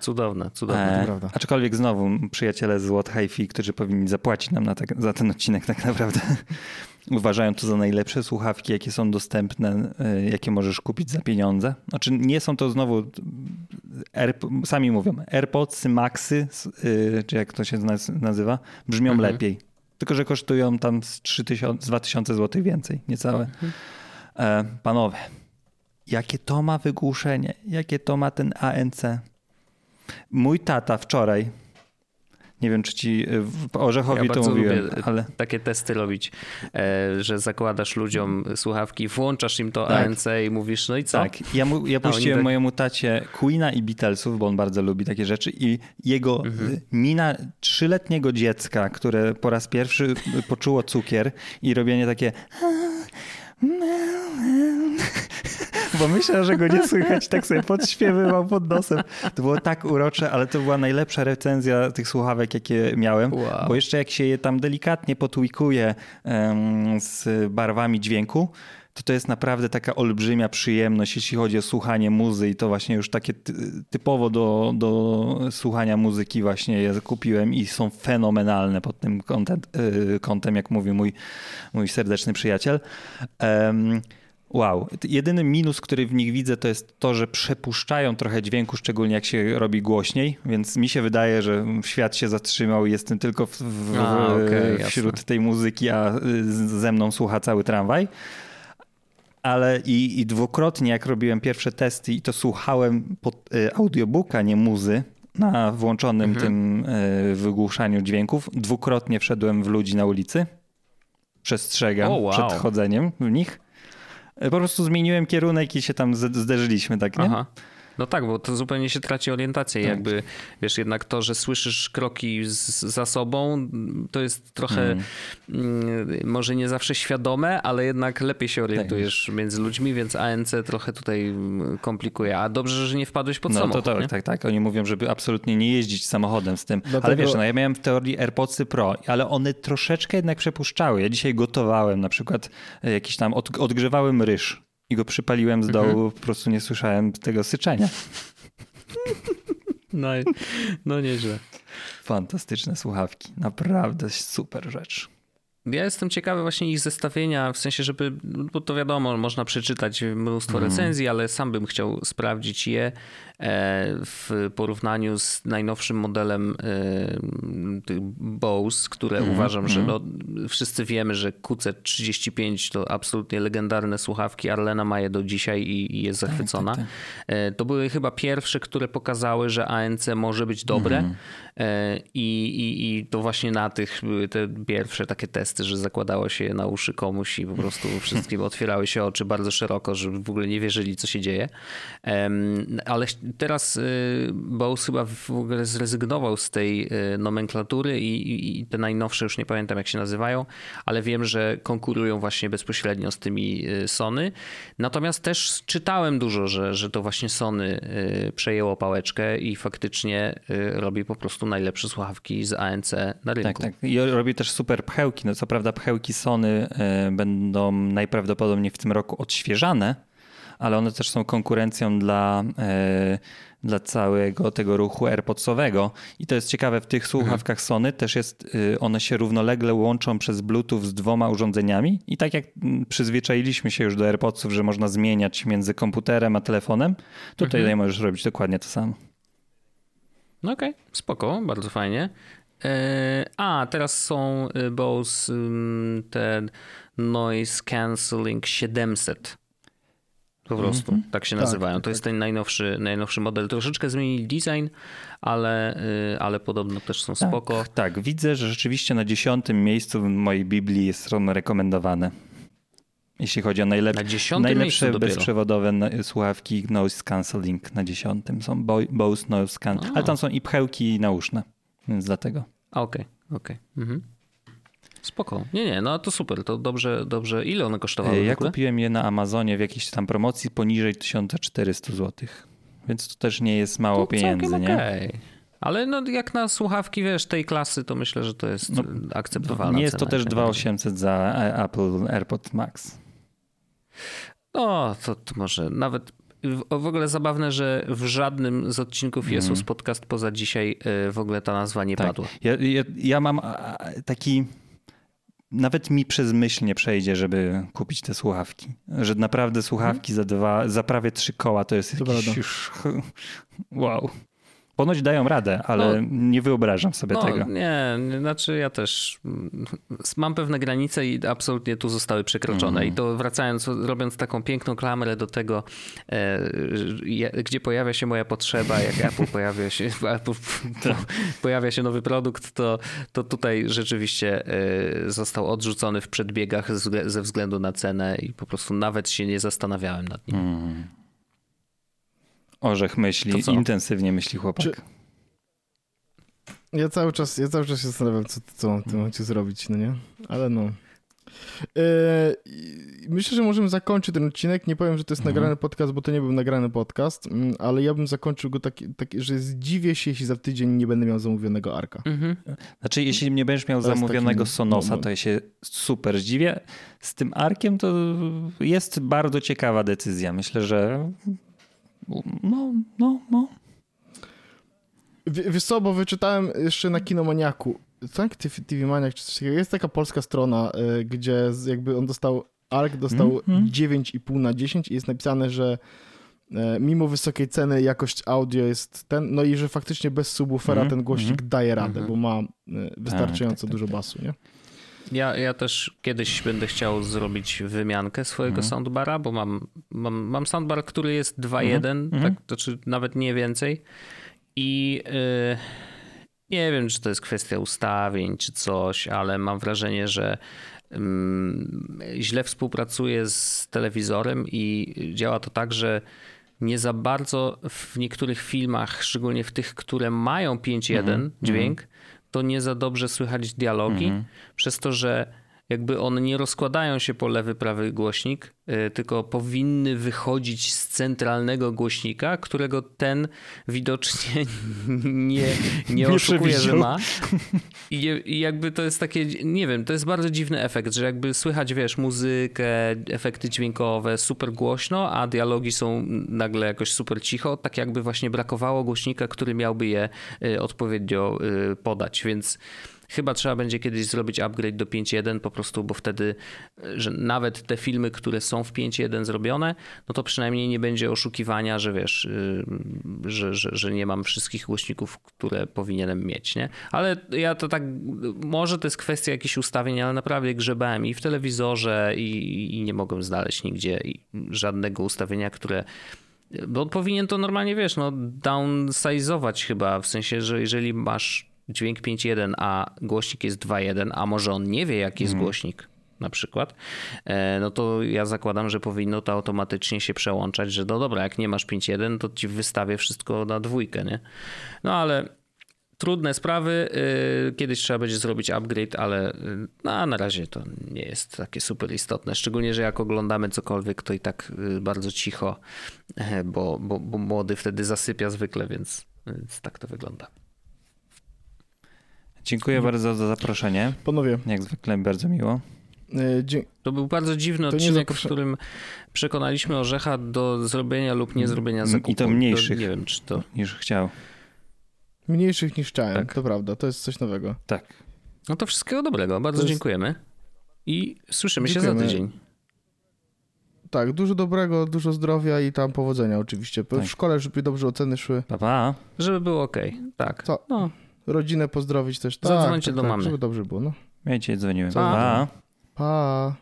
S3: Cudowne, cudowne.
S2: E,
S1: prawda.
S2: aczkolwiek znowu przyjaciele z What Hi-Fi, którzy powinni zapłacić nam na tak, za ten odcinek tak naprawdę, *laughs* uważają to za najlepsze słuchawki, jakie są dostępne, e, jakie możesz kupić za pieniądze. Znaczy nie są to znowu, Air, sami mówią, AirPods Maxy, e, czy jak to się naz- nazywa, brzmią
S3: Mhm.
S2: lepiej. Tylko, że kosztują tam z 3000, z 2000 zł więcej, niecałe. E, panowie, jakie to ma wygłuszenie, jakie to ma ten ANC. Mój tata wczoraj, nie wiem czy ci w- Orzechowi
S3: Ja
S2: to mówiłem, ale
S3: takie testy robić, e, że zakładasz ludziom słuchawki, włączasz im to
S2: Tak.
S3: ANC i mówisz, no i co?
S2: tak, ja, mu, ja puściłem
S3: tak-
S2: mojemu tacie Queena i Beatlesów, bo on bardzo lubi takie rzeczy i jego
S3: Mhm.
S2: y, mina trzyletniego dziecka, które po raz pierwszy poczuło cukier i robienie takie bo myślę, że go nie słychać, tak sobie podśpiewywał pod nosem. To było tak urocze, ale to była najlepsza recenzja tych słuchawek, jakie miałem,
S3: Wow.
S2: bo jeszcze jak się je tam delikatnie potwikuje em, z barwami dźwięku, to to jest naprawdę taka olbrzymia przyjemność, jeśli chodzi o słuchanie muzy i to właśnie już takie ty, typowo do, do słuchania muzyki właśnie je kupiłem i są fenomenalne pod tym kątem, y, kątem jak mówił mój, mój serdeczny przyjaciel. Em, Wow. Jedyny minus, który w nich widzę, to jest to, że przepuszczają trochę dźwięku, szczególnie jak się robi głośniej, więc mi się wydaje, że świat się zatrzymał i jestem tylko w, w,
S3: A, okej,
S2: wśród
S3: jasne.
S2: tej muzyki, a ze mną słucha cały tramwaj. Ale i, i dwukrotnie, jak robiłem pierwsze testy i to słuchałem pod y, audiobooka, nie muzy, na włączonym
S3: Mhm.
S2: tym e, wygłuszaniu dźwięków. Dwukrotnie wszedłem w ludzi na ulicy. Przestrzegam
S3: O, wow.
S2: przed chodzeniem w nich. E, Po prostu zmieniłem kierunek i się tam zderzyliśmy, tak nie?
S3: Aha. No tak, bo to zupełnie się traci orientację.
S2: Tak.
S3: Jakby, wiesz, jednak to, że słyszysz kroki z, za sobą, to jest trochę mm, może nie zawsze świadome, ale jednak lepiej się orientujesz między ludźmi, więc ANC trochę tutaj mm, komplikuje. A dobrze, że nie wpadłeś pod
S2: No
S3: samochód,
S2: to tak,
S3: nie?
S2: tak, tak. Oni mówią, żeby absolutnie nie jeździć samochodem z tym. Ale wiesz, no ja miałem w teorii AirPodsy Pro, ale one troszeczkę jednak przepuszczały. Ja dzisiaj gotowałem na przykład e, jakiś tam, od, odgrzewałem ryż i go przypaliłem z dołu,
S3: Mhm.
S2: po prostu nie słyszałem tego syczenia.
S3: No, no nieźle.
S2: Fantastyczne słuchawki. Naprawdę super rzecz.
S3: Ja jestem ciekawy właśnie ich zestawienia, w sensie, żeby, bo to wiadomo, można przeczytać mnóstwo recenzji, ale sam bym chciał sprawdzić je w porównaniu z najnowszym modelem e, tych Bose, które uważam, że no, wszyscy wiemy, że QC35 to absolutnie legendarne słuchawki. Arlena ma je do dzisiaj i, i jest zachwycona.
S2: tak.
S3: E, To były chyba pierwsze, które pokazały, że ANC może być dobre. E, I, i, I to właśnie na tych były te pierwsze takie testy, że zakładało się je na uszy komuś i po prostu *laughs* wszystkim otwierały się oczy bardzo szeroko, żeby w ogóle nie wierzyli, co się dzieje. Ale teraz y, Bose chyba w ogóle zrezygnował z tej y, nomenklatury i, i, i te najnowsze, już nie pamiętam jak się nazywają, ale wiem, że konkurują właśnie bezpośrednio z tymi y, Sony. Natomiast też czytałem dużo, że, że to właśnie Sony przejęło pałeczkę i faktycznie robi po prostu najlepsze słuchawki z ANC na rynku.
S2: Tak, tak. I robi też super pchełki. No co prawda pchełki Sony będą najprawdopodobniej w tym roku odświeżane, ale one też są konkurencją dla, e, dla całego tego ruchu AirPodsowego. I to jest ciekawe, w tych słuchawkach Sony też jest, e, one się równolegle łączą przez Bluetooth z dwoma urządzeniami i tak jak przyzwyczailiśmy się już do AirPodsów, że można zmieniać między komputerem a telefonem, tutaj możesz robić dokładnie to samo.
S3: No okej, spoko, bardzo fajnie. E, A, teraz są y, Bose te Noise Cancelling 700. Po prostu, tak się
S1: Tak,
S3: nazywają.
S1: tak,
S3: To jest ten najnowszy, najnowszy model. Troszeczkę zmienili design, ale, y, ale podobno też są
S2: Tak,
S3: spoko.
S2: Tak, widzę, że rzeczywiście na dziesiątym miejscu w mojej Biblii są rekomendowane. Jeśli chodzi o najlep-
S3: Na
S2: najlepsze bezprzewodowe na- słuchawki Noise Cancelling na dziesiątym są Bo- Bose Noise Cancelling, ale tam są i pchełki i nauszne, więc dlatego.
S3: Okej, okej. Mhm. Spoko. Nie, nie, no to super, to dobrze, dobrze. Ile one kosztowały
S2: Ja kupiłem je na Amazonie w jakiejś tam promocji poniżej 1400 zł, więc to też nie jest mało
S3: To
S2: pieniędzy,
S3: całkiem
S2: nie?
S3: Ale no jak na słuchawki, wiesz, tej klasy, to myślę, że to jest
S2: No,
S3: akceptowalna
S2: Nie jest to też
S3: jak najbardziej.
S2: 2800 za e, Apple AirPod Max.
S3: No, to, to może nawet w, ogóle zabawne, że w żadnym z odcinków Jesus Podcast poza dzisiaj y, w ogóle ta nazwa nie
S2: Tak.
S3: padła.
S2: Ja, ja, ja mam taki. Nawet mi przez myśl nie przejdzie, żeby kupić te słuchawki. Że naprawdę słuchawki za dwa, za prawie trzy koła to jest
S1: To
S2: jakiś
S1: prawda.
S2: już. Wow. Ponoć dają radę, ale
S3: No.
S2: nie wyobrażam sobie
S3: No,
S2: tego.
S3: nie, znaczy ja też mm, mam pewne granice i absolutnie tu zostały przekroczone.
S2: Mhm.
S3: I to wracając, robiąc taką piękną klamrę do tego, e, gdzie pojawia się moja potrzeba, jak Apple pojawia się, *laughs* Apple, pojawia się nowy produkt, to, to tutaj rzeczywiście e, został odrzucony w przedbiegach ze- ze względu na cenę i po prostu nawet się nie zastanawiałem nad nim.
S2: Mm. Orzech
S3: To
S2: myśli,
S3: co?
S2: intensywnie myśli chłopak.
S1: Czy- Ja cały czas, ja cały czas się zastanawiam, co, co mam w tym momencie zrobić, no nie? Ale no. I myślę, że możemy zakończyć ten odcinek. Nie powiem, że to jest
S2: Mhm.
S1: nagrany podcast, bo to nie był nagrany podcast, mm, ale ja bym zakończył go taki, taki, że zdziwię się, jeśli za tydzień nie będę miał zamówionego Arka.
S3: Mhm.
S2: Znaczy, jeśli nie będziesz miał zamówionego
S1: taki
S2: Sonosa, to ja się super zdziwię. Z tym Arkiem to jest bardzo ciekawa decyzja. Myślę, że no, no, no.
S1: W, wiesz co, bo wyczytałem jeszcze na Kinomaniaku, tak? TV, Maniak czy coś takiego. Jest taka polska strona, y, gdzie jakby on dostał, Ark dostał
S2: Mhm.
S1: 9,5 na 10 i jest napisane, że e, mimo wysokiej ceny jakość audio jest ten, no i że faktycznie bez subwoofera
S2: Mhm,
S1: ten głośnik
S2: mhm.
S1: daje radę,
S3: Mhm.
S1: bo ma e, wystarczająco
S2: tak, tak,
S1: dużo
S2: tak.
S1: basu, nie?
S3: Ja, ja też kiedyś będę chciał zrobić wymiankę swojego
S2: Mhm.
S3: soundbara, bo mam, mam, mam soundbar, który jest 2.1,
S2: Mhm.
S3: tak, to czy nawet nie więcej. I yy, nie wiem, czy to jest kwestia ustawień czy coś, ale mam wrażenie, że źle współpracuje z telewizorem i działa to tak, że nie za bardzo w niektórych filmach, szczególnie w tych, które mają 5.1 mm -hmm. dźwięk, to nie za dobrze słychać dialogi, mm -hmm. przez to, że jakby one nie rozkładają się po lewy, prawy głośnik, y, tylko powinny wychodzić z centralnego głośnika, którego ten widocznie *laughs* nie, nie, oszukuje, że ma. I, I, jakby to jest takie, nie wiem, to jest bardzo dziwny efekt, że jakby słychać, wiesz, muzykę, efekty dźwiękowe super głośno, a dialogi są nagle jakoś super cicho, tak jakby właśnie brakowało głośnika, który miałby je y, odpowiednio y, podać, więc Chyba trzeba będzie kiedyś zrobić upgrade do 5.1 po prostu, bo wtedy, że nawet te filmy, które są w 5.1 zrobione, no to przynajmniej nie będzie oszukiwania, że wiesz, y, że, że, że nie mam wszystkich głośników, które powinienem mieć, nie? Ale ja to tak, może to jest kwestia jakichś ustawień, ale naprawdę grzebałem i w telewizorze i, i nie mogłem znaleźć nigdzie żadnego ustawienia, które bo powinien to normalnie, wiesz, no downsize'ować chyba, w sensie, że jeżeli masz dźwięk 5.1, a głośnik jest 2.1, a może on nie wie, jaki jest mm. głośnik na przykład, e, no to ja zakładam, że powinno to automatycznie się przełączać, że no dobra, jak nie masz 5.1, to ci wystawię wszystko na dwójkę, nie? No ale trudne sprawy. E, kiedyś trzeba będzie zrobić upgrade, ale e, no, na razie to nie jest takie super istotne. Szczególnie, że jak oglądamy cokolwiek, to i tak bardzo cicho, bo, bo, bo młody wtedy zasypia zwykle, więc, więc tak to wygląda.
S2: Dziękuję bardzo za zaproszenie.
S1: Panowie.
S2: Jak zwykle bardzo miło.
S3: E, to był bardzo dziwny to odcinek, w którym przekonaliśmy Orzecha do zrobienia lub nie zrobienia zakupu.
S2: I to mniejszych.
S3: To nie wiem, czy to...
S2: Niż chciał.
S1: Mniejszych niż chciałem, tak. to prawda. To jest coś nowego.
S2: Tak.
S3: No to wszystkiego dobrego. Bardzo jest... dziękujemy. I słyszymy dziękujemy. się za tydzień.
S1: Tak, dużo dobrego, dużo zdrowia i tam powodzenia oczywiście. Tak. W szkole, żeby dobrze oceny szły.
S2: Pa, pa.
S3: Żeby było ok. Tak.
S1: Co? No rodzinę pozdrowić też.
S3: Tak, Zadzwońcie tak, do tak, mamy.
S1: Żeby dobrze było, no.
S2: Ja cię dzwoniłem. Pa.
S1: Pa.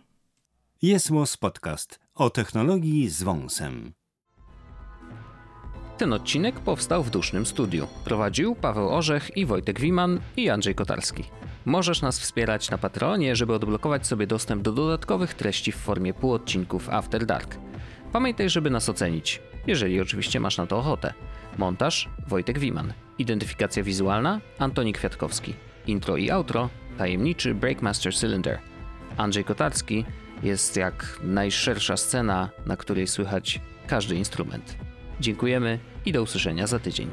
S4: Jest Podcast o technologii z wąsem.
S3: Ten odcinek powstał w dusznym studiu. Prowadził Paweł Orzech i Wojtek Wiman i Andrzej Kotarski. Możesz nas wspierać na Patronie, żeby odblokować sobie dostęp do dodatkowych treści w formie półodcinków After Dark. Pamiętaj, żeby nas ocenić, jeżeli oczywiście masz na to ochotę. Montaż Wojtek Wiman. Identyfikacja wizualna Antoni Kwiatkowski. Intro i outro tajemniczy Breakmaster Cylinder. Andrzej Kotarski jest jak najszersza scena, na której słychać każdy instrument. Dziękujemy i do usłyszenia za tydzień.